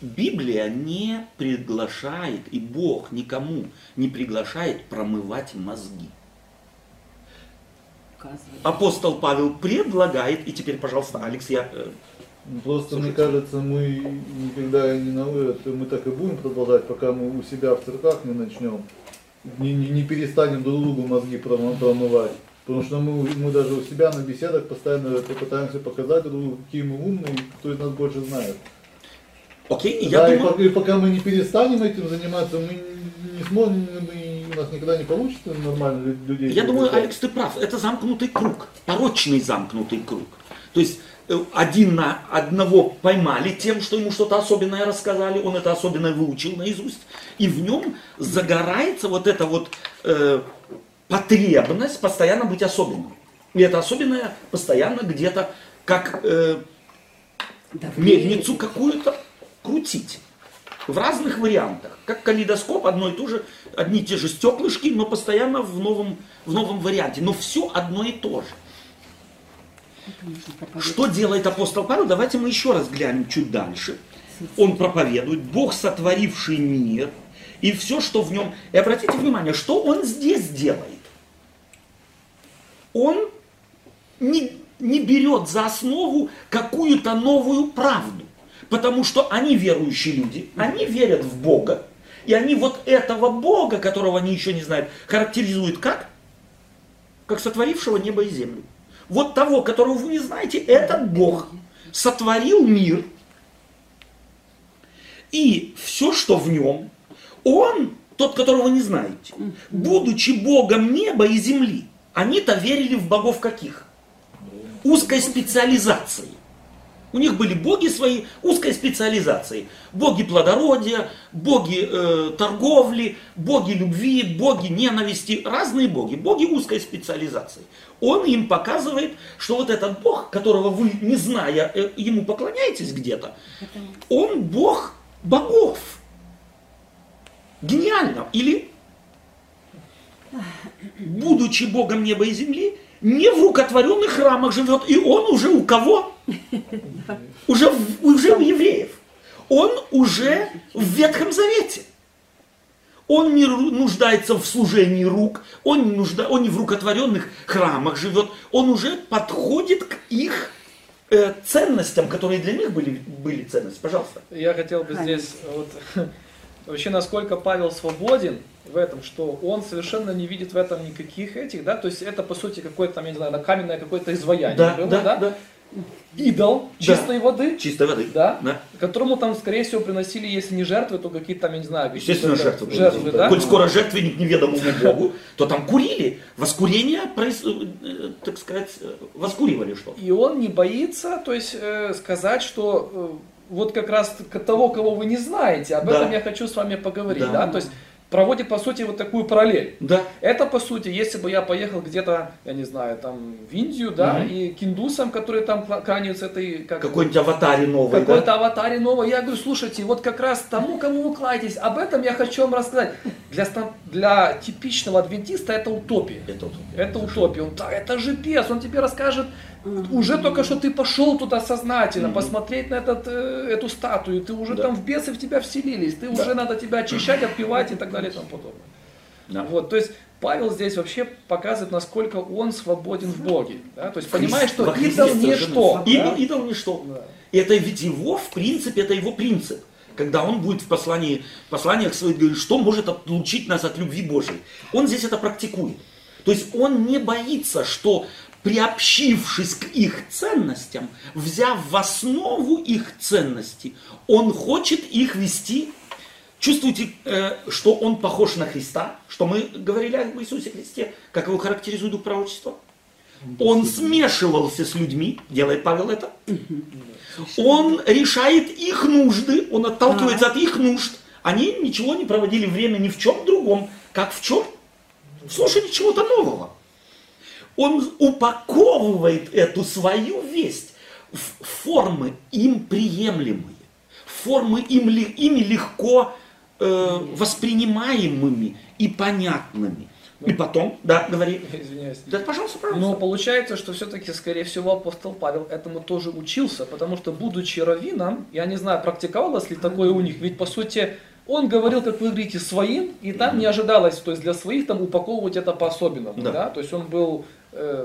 Библия не приглашает, и Бог никому не приглашает промывать мозги. Апостол Павел предлагает, и теперь, пожалуйста, Алекс, я... э, Просто мне кажется, мы никогда не на вывод, мы так и будем продолжать, пока мы у себя в церквах не начнем, не, не, не перестанем друг другу мозги промывать. Потому что мы, мы даже у себя на беседах постоянно пытаемся показать друг другу, какие мы умные, кто из нас больше знает. Окей, и я да, и думаю... и пока мы не перестанем этим заниматься, мы не сможем, мы- у нас никогда не получится нормально лю- людей. Я думаю, привлекать. Алекс, ты прав. Это замкнутый круг, порочный замкнутый круг. То есть э, один на одного поймали тем, что ему что-то особенное рассказали, он это особенное выучил наизусть, и в нем загорается вот эта вот э, потребность постоянно быть особенным. И это особенное постоянно где-то как э, мельницу какую-то крутить. В разных вариантах. Как калейдоскоп, одно и то же, одни и те же стеклышки, но постоянно в новом, в новом варианте. Но все одно и то же. Что делает апостол Павел? Давайте мы еще раз глянем чуть дальше. Он проповедует, Бог, сотворивший мир, и все, что в нем. И обратите внимание, что он здесь делает? Он не, не берет за основу какую-то новую правду. Потому что они верующие люди, они верят в Бога. И они вот этого Бога, которого они еще не знают, характеризуют как? Как сотворившего небо и землю. Вот того, которого вы не знаете, этот Бог сотворил мир. И все, что в нем, он, тот, которого вы не знаете, будучи Богом неба и земли, они-то верили в богов каких? Узкой специализации. У них были боги свои узкой специализации. Боги плодородия, боги э, торговли, боги любви, боги ненависти. Разные боги. Боги узкой специализации. Он им показывает, что вот этот бог, которого вы, не зная, э, ему поклоняетесь где-то, он бог богов. Гениально. Или, будучи богом неба и земли, не в рукотворенных храмах живет, и он уже у кого? Уже, уже у евреев. Он уже в Ветхом Завете. он не нуждается в служении рук, он не, нужда, он не в рукотворенных храмах живет, он уже подходит к их э, ценностям, которые для них были, были ценности. Пожалуйста. Я хотел бы здесь вот вообще насколько Павел свободен в этом, что он совершенно не видит в этом никаких этих, да, то есть это по сути какое-то там, я не знаю, на каменное какое-то изваяние Да, было, да, да, да. идол Да. чистой воды, Чистой воды. да, Да. которому там, скорее всего, приносили, если не жертвы, то какие-то там, я не знаю, Естественно, какие-то жертвы. жертвы, приносили. да, Коль скоро жертвенник неведомому Богу, то там курили. Воскурение, произ- э, так сказать, э, воскуривали что И он не боится, то есть э, сказать, что э, вот как раз того, кого вы не знаете, об Да. этом я хочу с вами поговорить, Да. да, то есть проводит по сути вот такую параллель. Да. Это, по сути, если бы я поехал где-то, я не знаю, там, в Индию, да, Мгм. и к индусам, которые там кла- кланяются этой, как Какой-нибудь аватаре новый, какой-то да? аватаре нового, я говорю, слушайте, вот как раз тому, кому вы кланяетесь, об этом я хочу вам рассказать. Для, для типичного адвентиста это утопия. Это вот. Это утопия. Он, да, это же бес, он тебе расскажет, уже только что ты пошел туда сознательно, посмотреть на этот, э, эту статую, ты уже Да. там в бесы в тебя вселились, ты Да. уже надо тебя очищать, отпевать и так далее и тому подобное. Да. Вот, то есть Павел здесь вообще показывает, насколько он свободен в Боге. Да? То есть понимаешь, что идол ничто. Идол, да? идол ничто. Да. Это ведь его, в принципе, это его принцип. Когда он будет в послании, посланиях своих говорить, что может отлучить нас от любви Божией. Он здесь это практикует. То есть он не боится, что приобщившись к их ценностям, взяв в основу их ценности, он хочет их вести. Чувствуете, э, что он похож на Христа, что мы говорили об Иисусе Христе, как его характеризует дух пророчества? Он смешивался с людьми, делает Павел это. Он решает их нужды, он отталкивается от их нужд. Они ничего не проводили время ни в чем другом, как в чем? В слушании чего-то нового. Он упаковывает эту свою весть в формы им приемлемые, формы им, ими легко э, воспринимаемыми и понятными. И потом, да, говори. Извиняюсь. Да, пожалуйста, Но пожалуйста. получается, что все-таки, скорее всего, апостол Павел этому тоже учился, потому что, будучи раввином, я не знаю, практиковалось ли такое у них, ведь, по сути, он говорил, как вы говорите, своим, и там не ожидалось, то есть для своих там упаковывать это по-особенному, Да. да. то есть он был,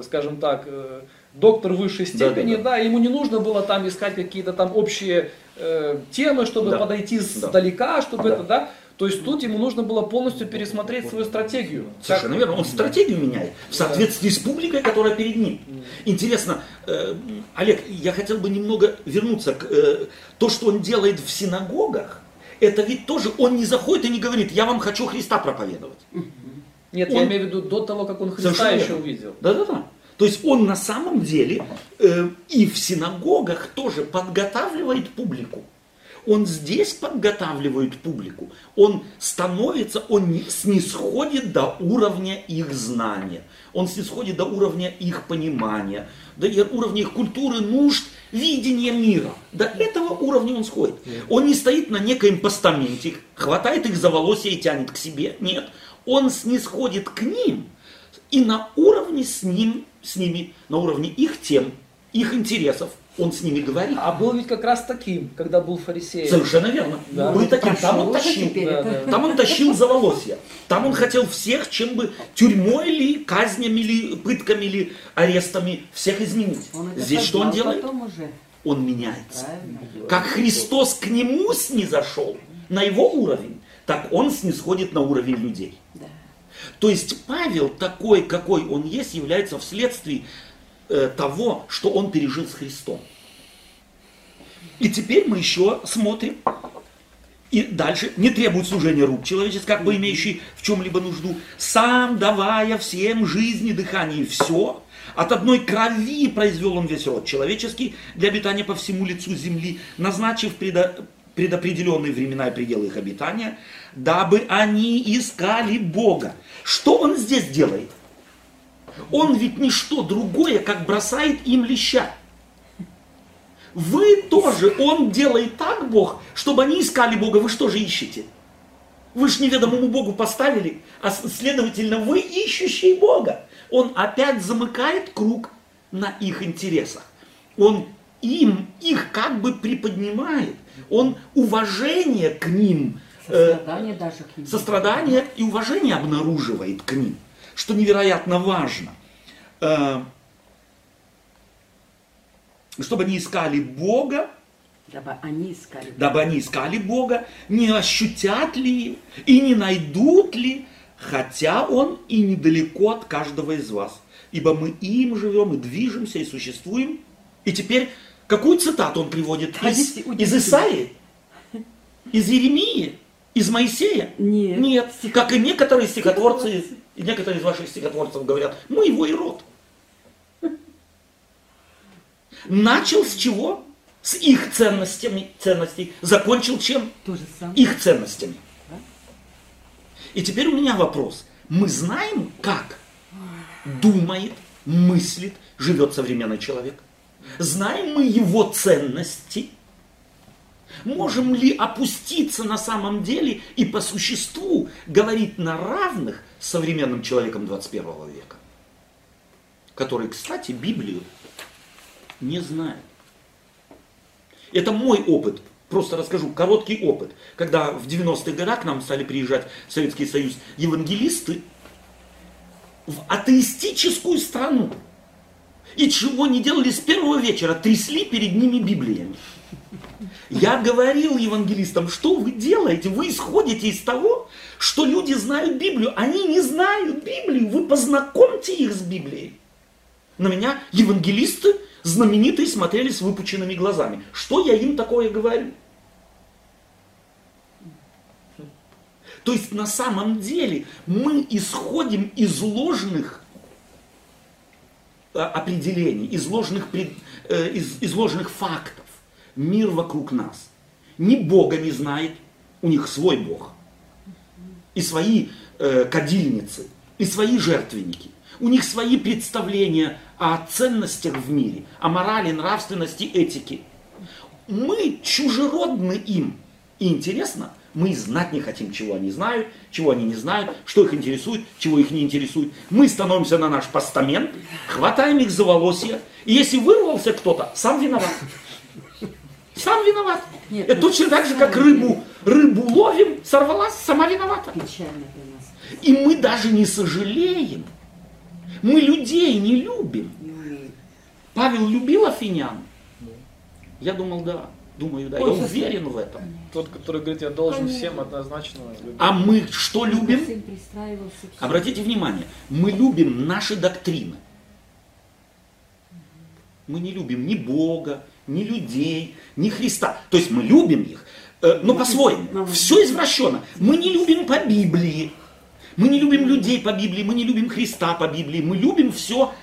скажем так, э, доктор высшей Да, да, степени, да. да, ему не нужно было там искать какие-то там общие э, темы, чтобы Да. подойти Да. сдалека, чтобы Да. это, да, то есть тут ему нужно было полностью пересмотреть свою стратегию. Совершенно верно. Он стратегию меняет в соответствии с публикой, которая перед ним. Интересно, э, Олег, я хотел бы немного вернуться к э, то, что он делает в синагогах. Это ведь тоже он не заходит и не говорит, я вам хочу Христа проповедовать. Нет, Он- я имею в виду до того, как он Христа Совершенно еще верно. увидел. Да-да-да. То есть он на самом деле э, и в синагогах тоже подготавливает публику. Он здесь подготавливает публику. Он становится, он не- снисходит до уровня их знания. Он снисходит до уровня их понимания, до уровня их культуры, нужд, видения мира. До этого уровня он сходит. Он не стоит на некоем постаменте, хватает их за волосы и тянет к себе. Нет. Он снисходит к ним и на уровне с, ним, с ними, на уровне их тем, их интересов, он с ними говорит. А был ведь как раз таким, когда был фарисеем. Совершенно верно. Да. Был таким. Там он тащил. Да, да. Там он тащил за волосья. Там он хотел всех, чем бы тюрьмой или казнями, или пытками, или арестами всех изменить. Здесь что он делает? Он меняется. правильно? Как Христос к нему снизошел, на его уровень, так он снисходит на уровень людей. Да. То есть Павел такой, какой он есть, является вследствие э, того, что он пережил с Христом. И теперь мы еще смотрим. И дальше не требует служения рук человеческих, как бы имеющий в чем-либо нужду, сам давая всем жизни, дыхание и все. От одной крови произвел он весь род человеческий для обитания по всему лицу земли, назначив предо- предопределенные времена и пределы их обитания, дабы они искали Бога. Что он здесь делает? Он ведь не что другое, как бросает им леща. Вы тоже, он делает так, Бог, чтобы они искали Бога. Вы что же ищете? Вы же неведомому Богу поставили, а следовательно, вы ищущие Бога. Он опять замыкает круг на их интересах. Он им, их как бы приподнимает. Он уважение к ним э, Сострадание даже к ним. сострадание и уважение обнаруживает к ним, что невероятно важно. Э, Чтобы они искали Бога, Дабы они искали. дабы они искали Бога, не ощутят ли и не найдут ли, хотя Он и недалеко от каждого из вас. Ибо мы им живем и движемся и существуем. И теперь, какую цитату он приводит? Да, Из, из Исаии? Из Иеремии? Из Моисея? Нет. Нет. Как и некоторые стихотворцы, и некоторые из ваших стихотворцев говорят, мы его и род. Начал с чего? С их ценностями, ценностей. Закончил чем? То же самое. Их ценностями. И теперь у меня вопрос. Мы знаем, как думает, мыслит, живет современный человек? Знаем мы его ценности? Можем ли опуститься на самом деле и по существу говорить на равных с современным человеком 21 века? Который, кстати, Библию не знает. Это мой опыт. Просто расскажу короткий опыт. Когда в 90-х годах к нам стали приезжать в Советский Союз евангелисты в атеистическую страну. И чего не делали с первого вечера, трясли перед ними Библиями. Я говорил евангелистам, что вы делаете? Вы исходите из того, что люди знают Библию. Они не знают Библию. Вы познакомьте их с Библией. На меня евангелисты знаменитые смотрели с выпученными глазами. Что я им такое говорю? То есть на самом деле мы исходим из ложных определений, из ложных, пред- э, из, из ложных фактов. Мир вокруг нас. Ни Бога не знает, у них свой Бог. И свои э, кадильницы, и свои жертвенники. У них свои представления о ценностях в мире, о морали, нравственности, этике. Мы чужеродны им. И интересно, мы знать не хотим, чего они знают, чего они не знают, что их интересует, чего их не интересует. Мы становимся на наш постамент, хватаем их за волосья, и если вырвался кто-то, сам виноват. Сам виноват. Нет, Это ну, точно так же, как рыбу, рыбу ловим, сорвалась, сама виновата. Печально для нас. И мы даже не сожалеем. Мы людей не любим. Павел любил афинян? Я думал, да. Думаю, да. Я Ой, уверен в этом. Тот, который говорит, я должен Конечно. всем однозначно любить. А мы что любим? Обратите внимание, мы любим наши доктрины. Мы не любим ни Бога, ни людей, ни Христа. То есть мы любим их, э, но по-своему. Все извращенно. Мы не любим по Библии. Мы не любим людей по Библии, мы не любим Христа по Библии. Мы любим все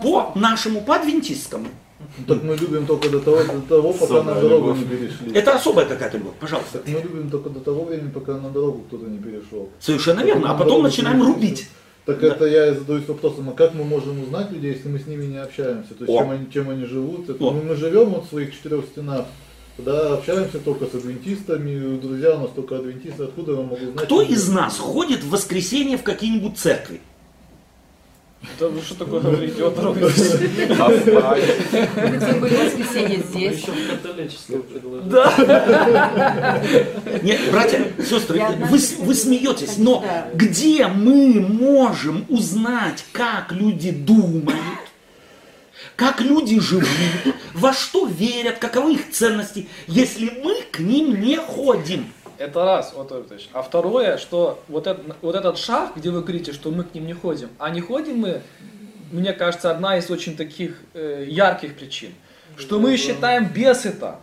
по нашему, по адвентистскому. Так мы любим только до того, до того пока Особая на дорогу любовь. не перешли. Это особая какая-то любовь, пожалуйста. Так мы любим только до того времени, пока на дорогу кто-то не перешел. Совершенно верно. А потом начинаем рубить. Так Да. это я задаюсь вопросом, а как мы можем узнать людей, если мы с ними не общаемся? То есть О. чем они, чем они живут? Это, О. ну, мы живем вот в своих четырех стенах, да, общаемся только с адвентистами, друзья у нас только адвентисты, откуда я могу знать? Кто из нас ходит в воскресенье в какие-нибудь церкви? Да вы что такое говорите? Дорога. Мы все были воскресенье здесь. Еще в католическом предложили. Нет, братья, сестры, вы, вы смеетесь, но Да. где мы можем узнать, как люди думают, как люди живут, во что верят, каковы их ценности, если мы к ним не ходим? Это раз, вот Анатольевич. А второе, что вот, этот вот этот шаг, где вы говорите, что мы к ним не ходим, а не ходим мы, мне кажется, одна из очень таких э, ярких причин, что мы считаем бес это.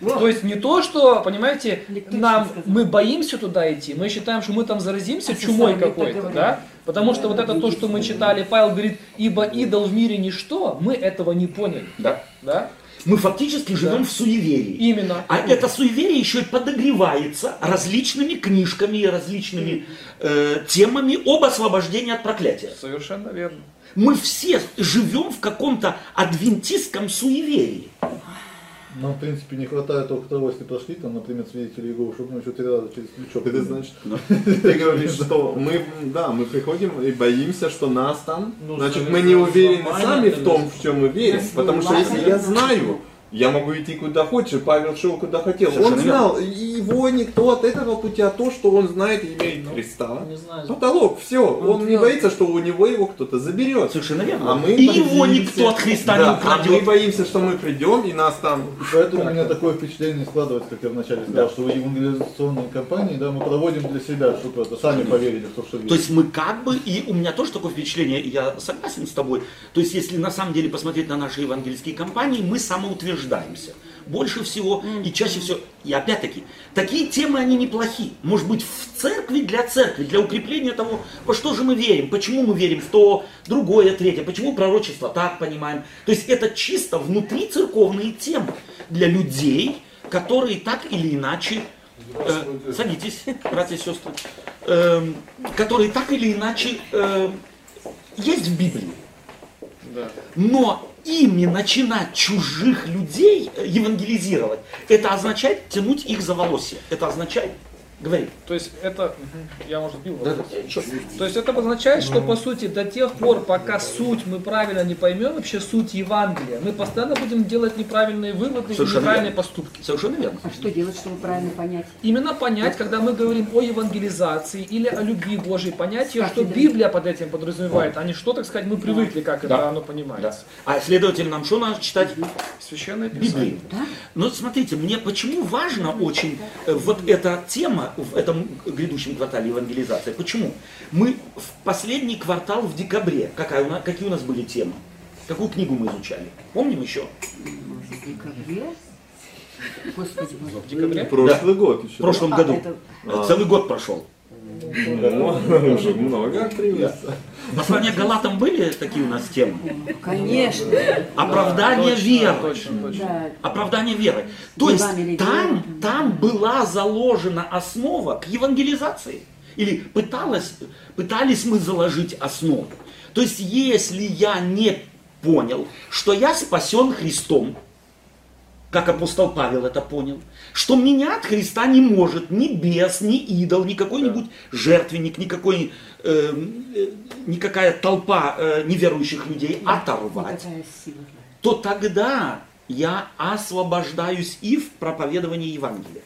То есть не то, что, понимаете, нам, мы боимся туда идти, мы считаем, что мы там заразимся А чумой какой-то, да? Потому что вот это то, что мы читали, Павел говорит, ибо идол в мире ничто, мы этого не поняли, Да. да? Мы фактически живем Да. в суеверии. Именно. А это суеверие еще и подогревается различными книжками и различными э, темами об освобождении от проклятия. Совершенно верно. Мы все живем в каком-то адвентистском суеверии. Нам, в принципе, не хватает только того, если прошли, там, например, свидетели Иеговы, чтобы мы еще три раза через плечо. Это значит, ты говоришь, что мы, да, мы приходим и боимся, что нас там, Ну, значит, мы не уверены сами в том, в чем мы верим. Потому что если я знаю, Я могу идти куда хочешь, Павел шел куда хотел. Совершенно он знал, и его никто от этого пути, а то, что он знает и имеет Ну, Христа. Не знаю. Потолок, все. Он не боится, что у него его кто-то заберет. Совершенно верно. А мы и его боимся- никто от Христа Да, не А мы украдет. боимся, что мы придем и нас там. Поэтому у меня такое впечатление складывается, как я вначале сказал, что в евангелизационной кампании, да, мы проводим для себя, чтобы это сами поверили в то, что То верим. есть мы как бы, и у меня тоже такое впечатление, и я согласен с тобой, то есть если на самом деле посмотреть на наши евангельские кампании, мы самоутверждаемся. Больше всего и чаще всего, и опять-таки, такие темы, они неплохи. Может быть, в церкви для церкви, для укрепления того, во что же мы верим, почему мы верим в то, другое, третье, почему пророчество так понимаем. То есть это чисто внутри церковные темы для людей, которые так или иначе Э, садитесь, братья и сестры. Эм, которые так или иначе э, есть в Библии. Да. Но ими начинать чужих людей э, евангелизировать, это означает тянуть их за волосы. Это означает, говори. То есть это, я может сбил Да, да? То есть это обозначает, что по сути до тех пор, пока суть мы правильно не поймем, вообще суть Евангелия, мы постоянно будем делать неправильные выводы и Совершенно неправильные верно. поступки. Совершенно верно. А что делать, чтобы правильно понять? Именно понять, когда мы говорим о евангелизации или о любви Божьей, понять ее, что да. Библия под этим подразумевает, а не что, так сказать, мы привыкли, как это Да. оно Да. понимается. А следовательно, нам что надо читать? Священное Писание. Библию. Но смотрите, мне почему важно очень э, вот эта тема в этом грядущем квартале евангелизация. Почему? Мы в последний квартал в декабре, какая у нас, какие у нас были темы? Какую книгу мы изучали? Помним еще? В декабре? Господи, В декабре? Прошлый год еще. В прошлом А, году. это- Целый год прошел. Уже много открылось. Послания к Галатам были такие у нас темы? Конечно. Оправдание Точно, веры. Точно, точно. Да. Оправдание веры. То есть там, там была заложена основа к евангелизации. Или пыталась, пытались мы заложить основу. То есть если я не понял, что я спасен Христом, как апостол Павел это понял, что меня от Христа не может ни бес, ни идол, ни какой-нибудь жертвенник, никакой, э, э, никакая толпа э, неверующих людей оторвать, Никакая сила. то тогда я освобождаюсь и в проповедовании Евангелия.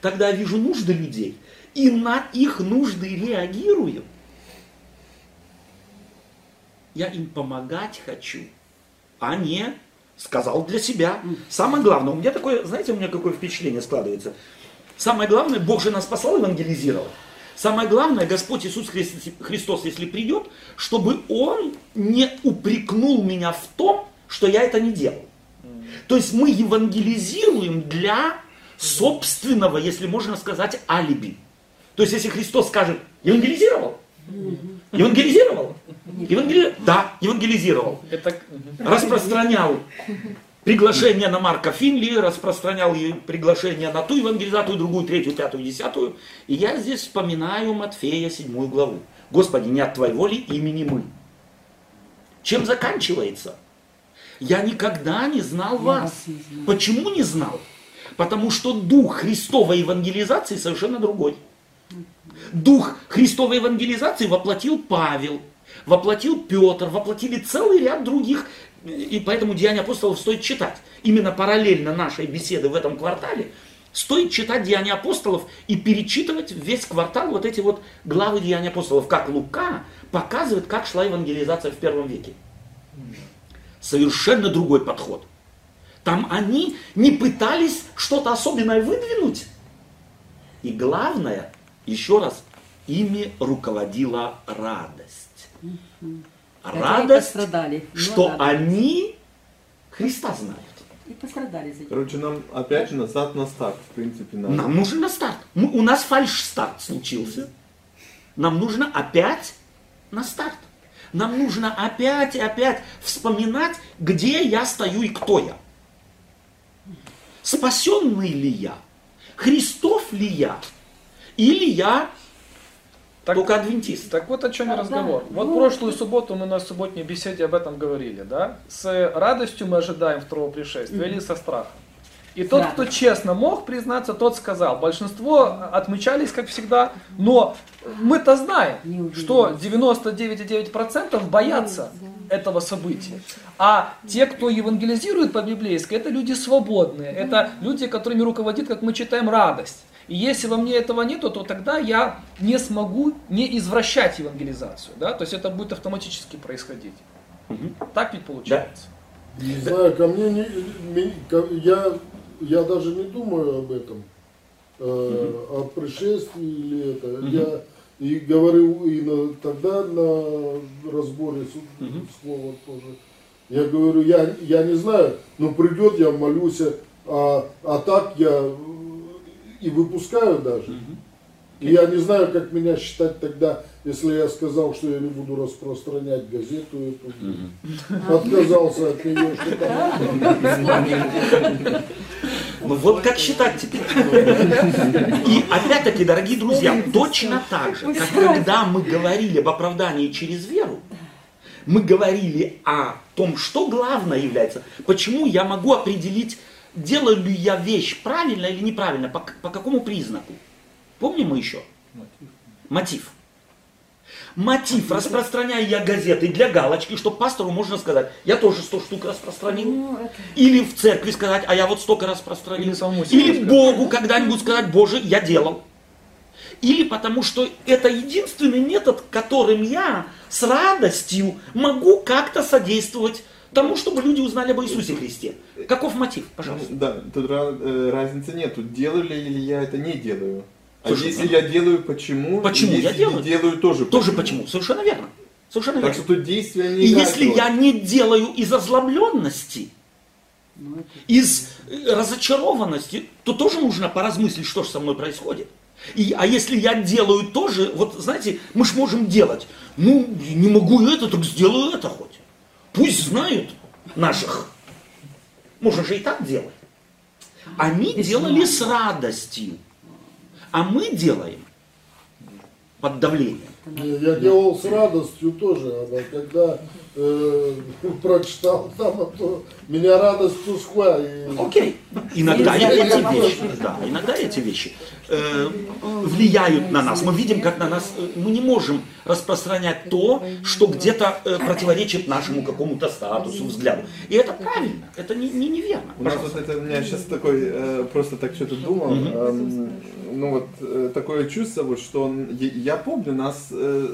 Тогда я вижу нужды людей и на их нужды реагирую. Я им помогать хочу, а не сказал для себя. Самое главное, у меня такое, знаете, у меня какое впечатление складывается. Самое главное, Бог же нас послал евангелизировать. Самое главное, Господь Иисус Христос, если придет, чтобы Он не упрекнул меня в том, что я это не делал. То есть мы евангелизируем для собственного, если можно сказать, алиби. То есть если Христос скажет, евангелизировал? Евангелизировал? Евангели- Да, евангелизировал. Это. Распространял приглашение на Марка Финли, распространял приглашение на ту евангелизацию, другую, третью, пятую, десятую. И я здесь вспоминаю Матфея, седьмую главу. Господи, не от Твоей воли, имени мы. Чем заканчивается? Я никогда не знал вас. Почему не знал? Потому что дух Христовой евангелизации совершенно другой. Дух Христовой евангелизации воплотил Павел, воплотил Петр, воплотили целый ряд других, и поэтому Деяния апостолов стоит читать. Именно параллельно нашей беседы в этом квартале стоит читать Деяния апостолов и перечитывать весь квартал вот эти вот главы Деяния апостолов, как Лука показывает, как шла евангелизация в первом веке. Совершенно другой подход. Там они не пытались что-то особенное выдвинуть. И главное, еще раз, ими руководила радость. Радость. Ну, что ладно. они Христа знают. И пострадали за. Короче, нам опять назад на старт, в принципе, надо. Нам нужен на старт. Мы- у нас фальш-старт случился. Нам нужно опять на старт. Нам нужно опять и опять вспоминать, где я стою и кто я. Спасенный ли я? Христов ли я? Или я Так- только адвентист? Так вот о чем и Да, разговор. да. Вот Ну, прошлую субботу мы на субботней беседе об этом говорили, да? С радостью мы ожидаем второго пришествия или со страхом? И тот, Да. кто честно мог признаться, тот сказал. Большинство отмечались, как всегда, но мы-то знаем, что 99,9% боятся этого события. А те, кто евангелизирует по-библейски, это люди свободные, это люди, которыми руководит, как мы читаем, радость. И если во мне этого нету, то тогда я не смогу не извращать евангелизацию. Да? То есть это будет автоматически происходить. Так ведь получается? Не знаю, ко мне не, ко- я, я даже не думаю об этом, э, о пришествии или это. Я и говорил и на, тогда на разборе с- слова тоже. Я говорю, я, я не знаю, но придет, я молюсь, а, а так я и выпускаю даже. И я не знаю, как меня считать тогда, если я сказал, что я не буду распространять газету эту. Отказался от нее, что там. Ну вот как считать теперь. И опять-таки, дорогие друзья, точно так же, как когда мы говорили об оправдании через веру, мы говорили о том, что главное является, почему я могу определить, делаю ли я вещь правильно или неправильно, по, по какому признаку. Помним мы еще? Мотив. Мотив, распространяю я газеты для галочки, чтобы пастору можно сказать, я тоже 100 штук распространил. Ну, это- Или в церкви сказать, а я вот столько распространил. Или Или. Богу когда-нибудь сказать, Боже, я делал. Или потому что это единственный метод, которым я с радостью могу как-то содействовать тому, чтобы люди узнали об Иисусе Христе. Каков мотив, пожалуйста? Ну, Да, тут э, разницы нету, делаю ли или я это не делаю. А Слушай, если ну- я делаю, почему? Почему я Если делаю? не делаю, тоже Тоже почему? Совершенно верно. Совершенно Так верно. что тут действия не И играют если роли. я не делаю из озлобленности, Ну, это- из э, разочарованности, то тоже нужно поразмыслить, что же со мной происходит. И, а если я делаю тоже, вот знаете, мы ж можем делать, ну, не могу это, так сделаю это хоть. Пусть знают наших. Можно же и так делать. Они делали с радостью, а мы делаем под давлением. Я делал с радостью тоже, когда э, прочитал там, а то меня радость тускла. И... Окей. Иногда и эти вещи, да, иногда эти вещи э, влияют на нас. Мы видим, как на нас, э, мы не можем распространять то, что где-то э, противоречит нашему какому-то статусу, взгляду. И это правильно, это не, не неверно. У нас вот Пожалуйста. это, у меня сейчас такой, э, просто так что-то думал, эм, ну вот э, такое чувство, вот, что он, я, помню, нас э,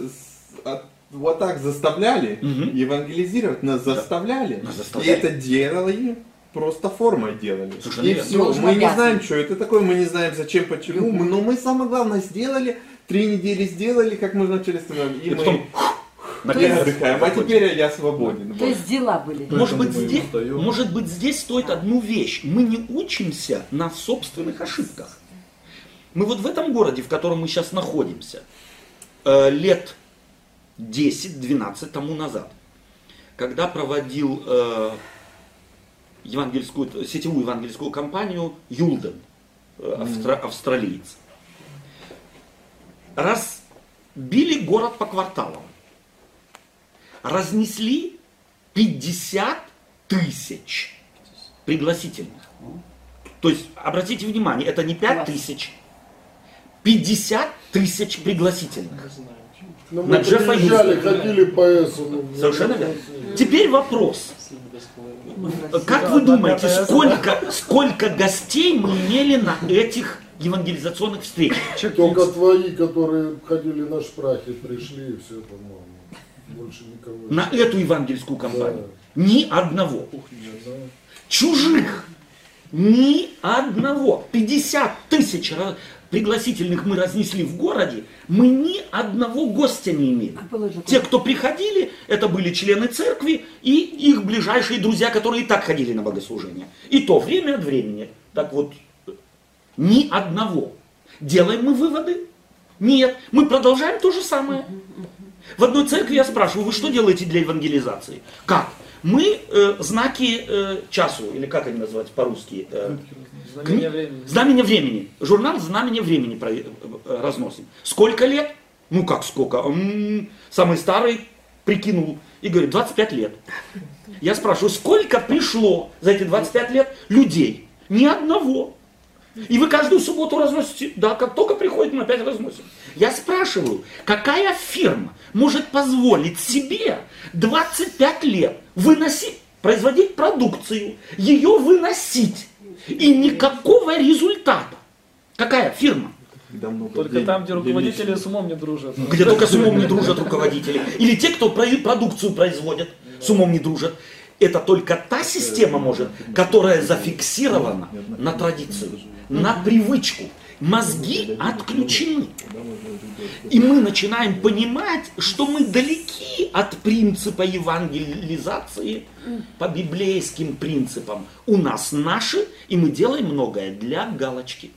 от- вот так заставляли Мгм. евангелизировать, нас заставляли, Нас и заставляли. это делали просто формой делали. Совершенно и верно. все, Должен мы не обязан. знаем, что это такое, мы не знаем, зачем, почему, мы- но мы самое главное сделали, три недели сделали, как мы начали с тобой, и, И мы потом, и наконец, отдыхаем, а теперь я свободен. То вот. есть дела были. Может быть, здесь, может быть, здесь стоит одну вещь. Мы не учимся на собственных ошибках. Мы вот в этом городе, в котором мы сейчас находимся, э, лет 10-12 тому назад, когда проводил э, евангельскую, сетевую евангельскую кампанию Юлден, э, австра- австралиец, разбили город по кварталам, разнесли 50 тысяч пригласительных. То есть, обратите внимание, это не 5 тысяч, 50 тысяч пригласительных. На мы Джеффа приезжали, Юстона. ходили по Эссену. Совершенно верно. Теперь вопрос. Как вы думаете, сколько, сколько гостей мы имели на этих евангелизационных встречах? Только твои, которые ходили на шпрахе, пришли и все, по-моему. Больше никого. На эту евангельскую кампанию? Ни одного. Чужих. Ни одного. 50 тысяч ra- пригласительных мы разнесли в городе. Мы ни одного гостя не имели. А Те, кто приходили, это были члены церкви и их ближайшие друзья, которые и так ходили на богослужение. И то время от времени. Так вот, ни одного. Делаем мы выводы? Нет. Мы продолжаем то же самое. В одной церкви я спрашиваю, вы что делаете для евангелизации? Как? Мы э, знаки э, часу, или как они называются по-русски? э, Знамение времени. Знамение времени. Журнал Знамение времени про- э, э, разносим. Сколько лет? Ну как сколько? М, Самый старый прикинул и говорит, 25 лет. Я спрашиваю, сколько пришло за эти 25 лет людей? Ни одного. И вы каждую субботу разносите. Да, как только приходит, мы опять разносим. Я спрашиваю, какая фирма может позволить себе 25 лет выносить, производить продукцию, ее выносить, и никакого результата? Какая фирма? Давно Только там, где руководители с умом не дружат. Где только с умом не дружат руководители. Или те, кто про- продукцию производят, с умом не дружат. Это только та система может, которая зафиксирована на традицию, на привычку. Мозги отключены. И мы начинаем понимать, что мы далеки от принципа евангелизации по библейским принципам. У нас наши, и мы делаем многое для галочки.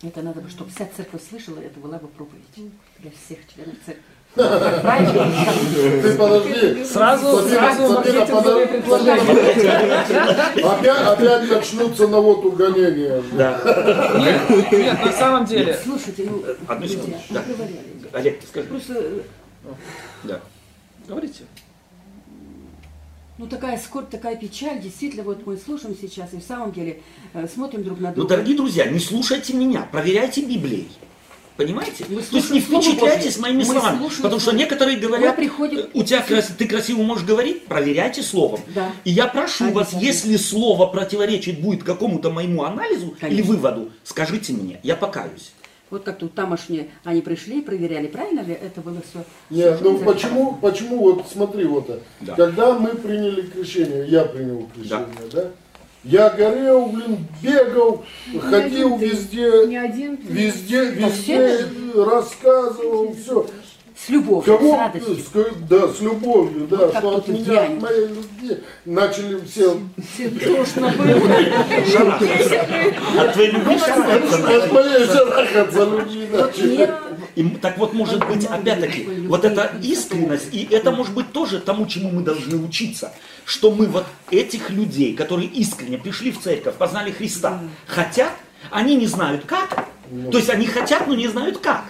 Это надо бы, чтобы вся церковь слышала, это была бы проповедь для всех членов церкви. Ты подожди. Сразу, Сабина, сразу Сабина, подожди. предложения. Опять, опять начнутся на вот угонения. Да. Нет, нет, на самом деле, Слушайте, ну, Одну секунду. Да. Олег, ты скажи. Просто, э, Да. Говорите. ну такая скорбь, такая печаль, действительно, вот мы слушаем сейчас и в самом деле э, смотрим друг на Ну, друга. дорогие друзья, не слушайте меня, проверяйте Библией. Понимаете? Мы То есть не впечатляйтесь моими Мы словами. слушаем Потому что некоторые говорят, приходим- «Э, у тебя крас- ты красиво можешь говорить, проверяйте словом. Да. И я прошу вас, если слово противоречит будет какому-то моему анализу или Конечно. выводу, скажите мне, я покаюсь. Вот как тут тамошние, они пришли, проверяли, правильно ли это было все? Нет, ну почему, почему вот смотри вот, это. Да. когда мы приняли крещение, я принял крещение, да, я горел, блин, бегал, ходил один везде, Не один ты. везде, везде рассказывал, все. С любовью, Кого, с радостью. с- да, с любовью, да, Вот что от меня, от моей любви начали все, Все тошно было. От твоей любви шарахаться надо. от моей шарахаться любви начали. И так вот, может быть, опять-таки, вот эта искренность, и это может быть тоже тому, чему мы должны учиться, что мы вот этих людей, которые искренне пришли в церковь, познали Христа, хотят, они не знают как, то есть они хотят, но не знают как.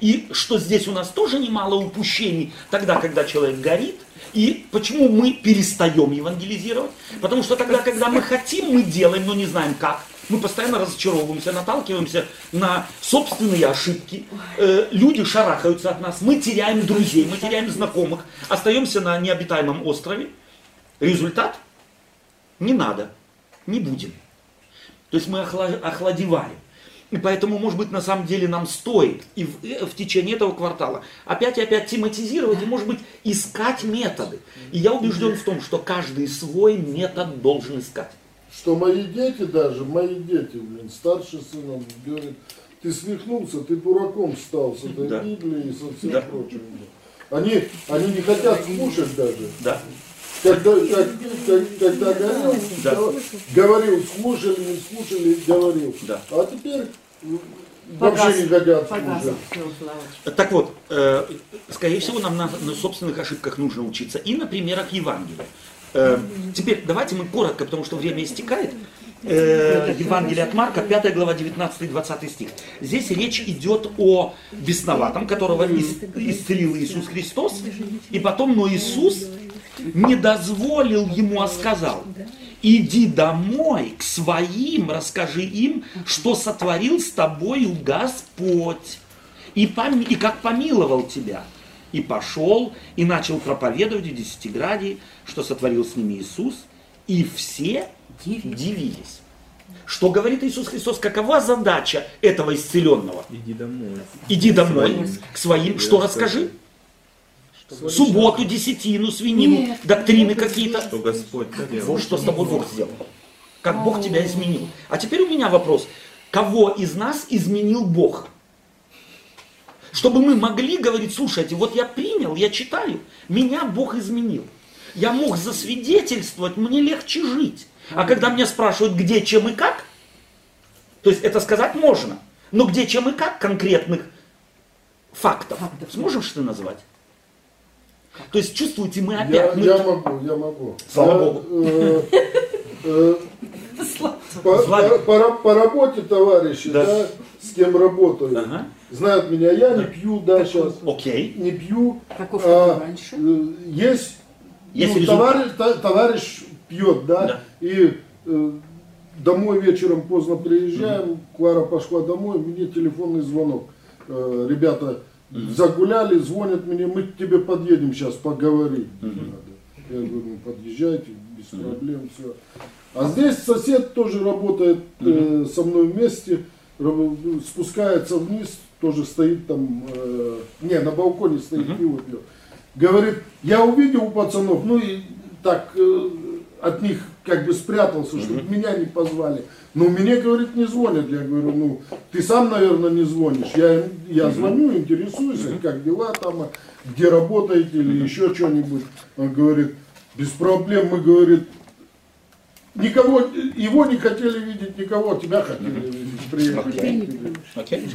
И что здесь у нас тоже немало упущений, тогда, когда человек горит, и почему мы перестаем евангелизировать? Потому что тогда, когда мы хотим, мы делаем, но не знаем как. Мы постоянно разочаровываемся, наталкиваемся на собственные ошибки. Э, люди шарахаются от нас, мы теряем друзей, мы теряем знакомых, остаемся на необитаемом острове. Результат? Не надо, не будем. То есть мы охла- охладеваем. И поэтому, может быть, на самом деле нам стоит и в, э, в течение этого квартала опять и опять тематизировать и, может быть, искать методы. И я убежден в том, что каждый свой метод должен искать. Что мои дети даже, мои дети, блин, старший сын, он говорит, ты свихнулся, ты дураком стал с этой Да. Библией и со всем Да. прочим. Они, они не хотят слушать даже. Да. Когда, как- как- когда говорил, Да. говорил, слушали, не слушали, говорил. Да. А теперь Погас. вообще не хотят Погас. слушать. Так вот, э, скорее всего, нам на, на собственных ошибках нужно учиться и на примерах Евангелия. Э, теперь давайте мы коротко, потому что время истекает. Э, Евангелие от Марка, 5 глава, 19-20 стих. Здесь речь идет о бесноватом, которого ис- исцелил Иисус Христос. И потом, но Иисус не дозволил ему, а сказал, иди домой к своим, расскажи им, что сотворил с тобою Господь и, поми- и как помиловал тебя. И пошел, и начал проповедовать в Десятиградии, что сотворил с ними Иисус, и все дивились. Что говорит Иисус Христос? Какова задача этого исцеленного? Иди домой. Иди домой к своим, что расскажи? Субботу, десятину, свинину, Нет. доктрины какие-то. Что Господь сделал. Вот что с тобой Бог сделал. Как Бог тебя изменил. А теперь у меня вопрос. Кого из нас изменил Бог? Чтобы мы могли говорить, слушайте, вот я принял, я читаю, меня Бог изменил. Я мог засвидетельствовать, мне легче жить. А когда меня спрашивают, где, чем и как, то есть это сказать можно, но где, чем и как конкретных фактов, Фактов. сможешь ты назвать? То есть чувствуете, мы Я, опять... мы- я могу, я могу. Слава Я, Богу. э, э, по, Слава. по- по ра- по работе товарищи, Да. да. с кем работаю, Ага. Знают меня, я не пью, да, сейчас, Окей. не пью. Каков А, раньше? э, есть, Есть ну, товарищ, товарищ пьет, да, Да. и э, домой вечером поздно приезжаем, Клара пошла домой, мне телефонный звонок. Э, Ребята загуляли, звонят мне, мы к тебе подъедем сейчас, поговорить надо. Я говорю, ну подъезжайте, без проблем, все. А здесь сосед тоже работает э, со мной вместе, спускается вниз, тоже стоит там, э, не, на балконе стоит, пиво пьет. Говорит, я увидел у пацанов, ну и так э, от них как бы спрятался, чтобы меня не позвали. Но мне, говорит, не звонят. Я говорю, ну, ты сам, наверное, не звонишь. Я, я звоню, интересуюсь, как дела там, а где работаете или еще что-нибудь. Он говорит, без проблем, мы, говорит, никого, его не хотели видеть, никого, тебя хотели видеть. Приехали. Окей?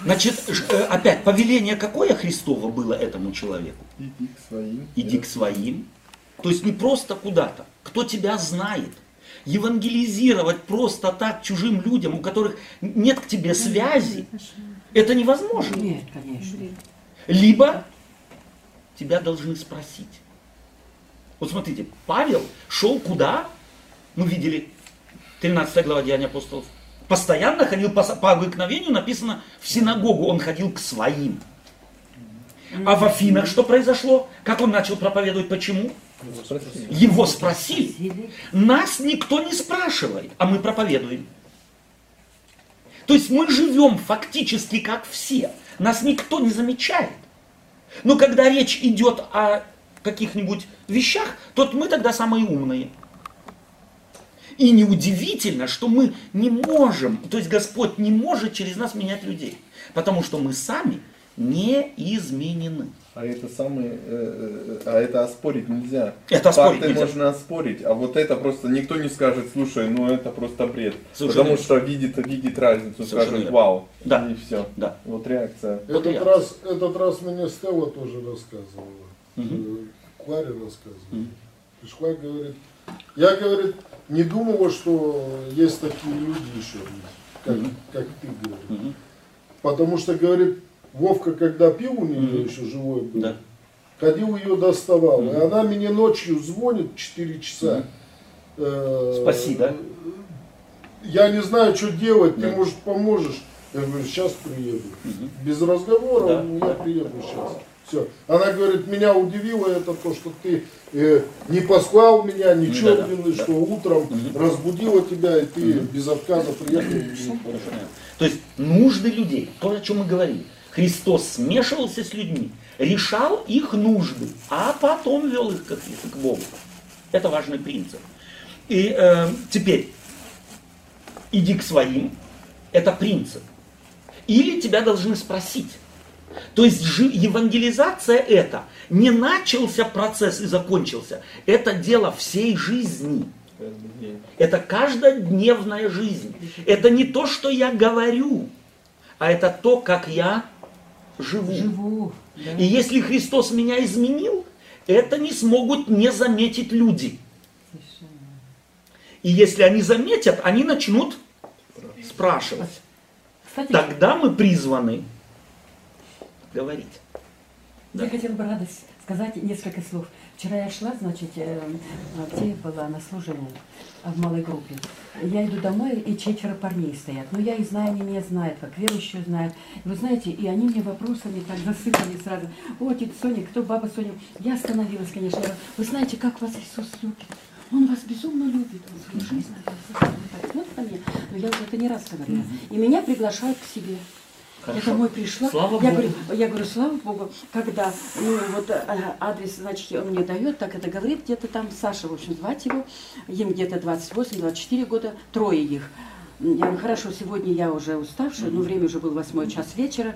Значит, э, опять, повеление какое Христово было этому человеку? Иди к своим. Иди к своим. То есть не просто куда-то. Кто тебя знает. Евангелизировать просто так чужим людям, у которых нет к тебе связи, это невозможно. Нет, конечно. Либо тебя должны спросить. Вот смотрите, Павел шел куда? Мы видели, 13 глава Деяния апостолов. Постоянно ходил по, по обыкновению, написано, в синагогу он ходил к своим. А в Афинах что произошло? Как он начал проповедовать? Почему? Его спросили. Нас никто не спрашивает, а мы проповедуем. То есть мы живем фактически как все. Нас никто не замечает. Но когда речь идет о каких-нибудь вещах, то мы тогда самые умные. И неудивительно, что мы не можем, то есть Господь не может через нас менять людей. Потому что мы сами не изменены. А это самый, э, э, а это оспорить нельзя. Это оспорить Факты нельзя. можно оспорить, а вот это просто никто не скажет, слушай, ну это просто бред. Совершенно Потому верно. что видит, видит разницу, Совершенно скажет, верно. вау. Да. И все. Да. Вот реакция. Этот я. раз, этот раз мне Стелла тоже рассказывала. Э, Кларе рассказывала. Пришла, говорит, я, говорит, не думала, что есть такие люди еще, как, как ты, говорит. Потому что, говорит, Вовка, когда пил у нее еще живой был, Да. ходил ее доставал. И она мне ночью звонит 4 часа. Э, Спаси, да? Я не знаю, что делать, Да. ты, может, поможешь. Я говорю, сейчас приеду. Без разговора, да. я приеду сейчас. Все. Она говорит, меня удивило это то, что ты э, не послал меня, не Да, черненный, да, что утром разбудила тебя, и ты без отказа приехал. То есть нужды людей, то, о чем мы говорили. Христос смешивался с людьми, решал их нужды, а потом вел их к, к Богу. Это важный принцип. И э, теперь, иди к своим, это принцип. Или тебя должны спросить. То есть евангелизация это не начался процесс и закончился. Это дело всей жизни. Это каждодневная жизнь. Это не то, что я говорю, а это то, как я живу. Живу. да. И если Христос меня изменил, это не смогут не заметить люди. И если они заметят, они начнут спрашивать. Кстати, Тогда мы призваны говорить. я хотела бы радость сказать несколько слов. Вчера я шла, значит, э, где я была на служении а, в малой группе. Я иду домой, и четверо парней стоят. Ну, я их знаю, они меня знают, как верующие знают. И вы знаете, и они мне вопросами так засыпали сразу. О, тетя Соня, кто баба Соня? Я остановилась, конечно. Я говорю, вы знаете, как вас Иисус любит? Он вас безумно любит. Он свою жизнь отдал. Смотрит на меня. Но я уже это не раз говорила. И меня приглашают к себе. Я Хорошо. домой пришла, Слава я, Богу. говорю, я говорю, слава Богу, когда ну, вот, э, адрес, значит, он мне дает, так это говорит, где-то там Саша, в общем, звать его, им где-то 28-24 года, трое их. Я говорю, хорошо, сегодня я уже уставшая, но время уже был восьмой час вечера,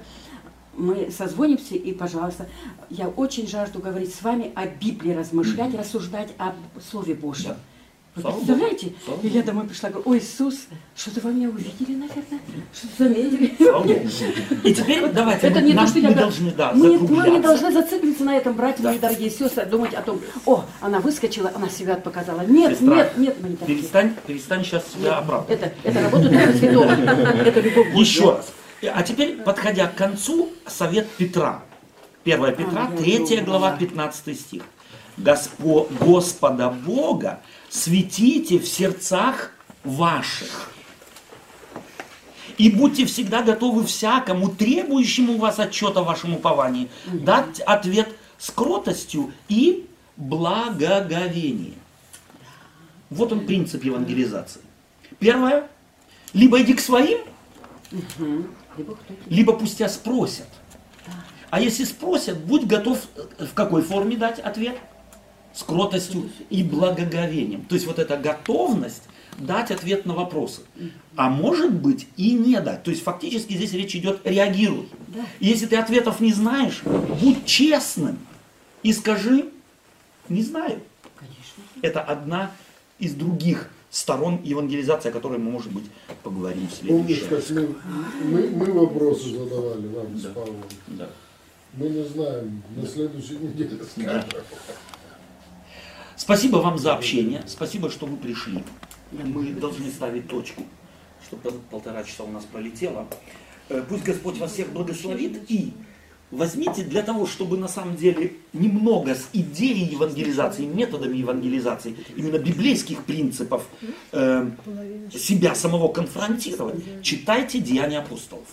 мы созвонимся, и, пожалуйста, я очень жажду говорить с вами о Библии, размышлять, рассуждать об Слове Божьем. Да. Вы Слава представляете? Слава И я домой пришла, говорю, ой, Иисус, что-то вы меня увидели, наверное, что-то заметили. И теперь давайте Это мы, не нам- то, что я мы должны да, мы, не- мы не должны зацикливаться на этом, братья мои дорогие сестры, думать о том, о, она выскочила, она себя показала. Нет, Сестра, нет, нет, мы не такие. Перестань, перестань сейчас себя оправдывать. Это, это работа Духа Святого. Это любовь Божья. Еще раз. А теперь, подходя к концу, совет Петра. 1 Петра, А, я 3 думала, глава, да. 15 стих. Госпо, Господа Бога светите в сердцах ваших. И будьте всегда готовы всякому, требующему вас отчета в вашем уповании, дать ответ с кротостью и благоговением. Вот он принцип евангелизации. Первое. Либо иди к своим, Либо пусть тебя спросят. А если спросят, будь готов в какой форме дать ответ? С кротостью и благоговением. То есть вот эта готовность дать ответ на вопросы. А может быть и не дать. То есть фактически здесь речь идет реагируй. И если ты ответов не знаешь, будь честным и скажи, не знаю. Конечно. Это одна из других сторон евангелизации, о которой мы, может быть, поговорим в следующий Помнишь, раз. как мы, мы, мы вопросы задавали вам с Да. Павлом? Да. Мы не знаем, на следующей неделе скажем. Спасибо вам за общение, спасибо, что вы пришли. Мы должны ставить точку, чтобы полтора часа у нас пролетело. Э, Пусть Господь вас всех благословит и возьмите для того, чтобы на самом деле немного с идеей евангелизации, методами евангелизации, именно библейских принципов э, себя самого конфронтировать, читайте Деяния апостолов.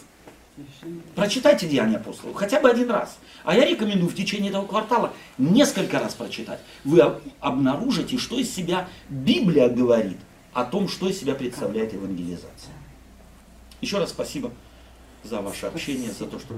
Прочитайте Деяния апостолов хотя бы один раз. А я рекомендую в течение этого квартала несколько раз прочитать. Вы об- обнаружите, что из себя Библия говорит о том, что из себя представляет евангелизация. Еще раз спасибо за ваше общение, за то, что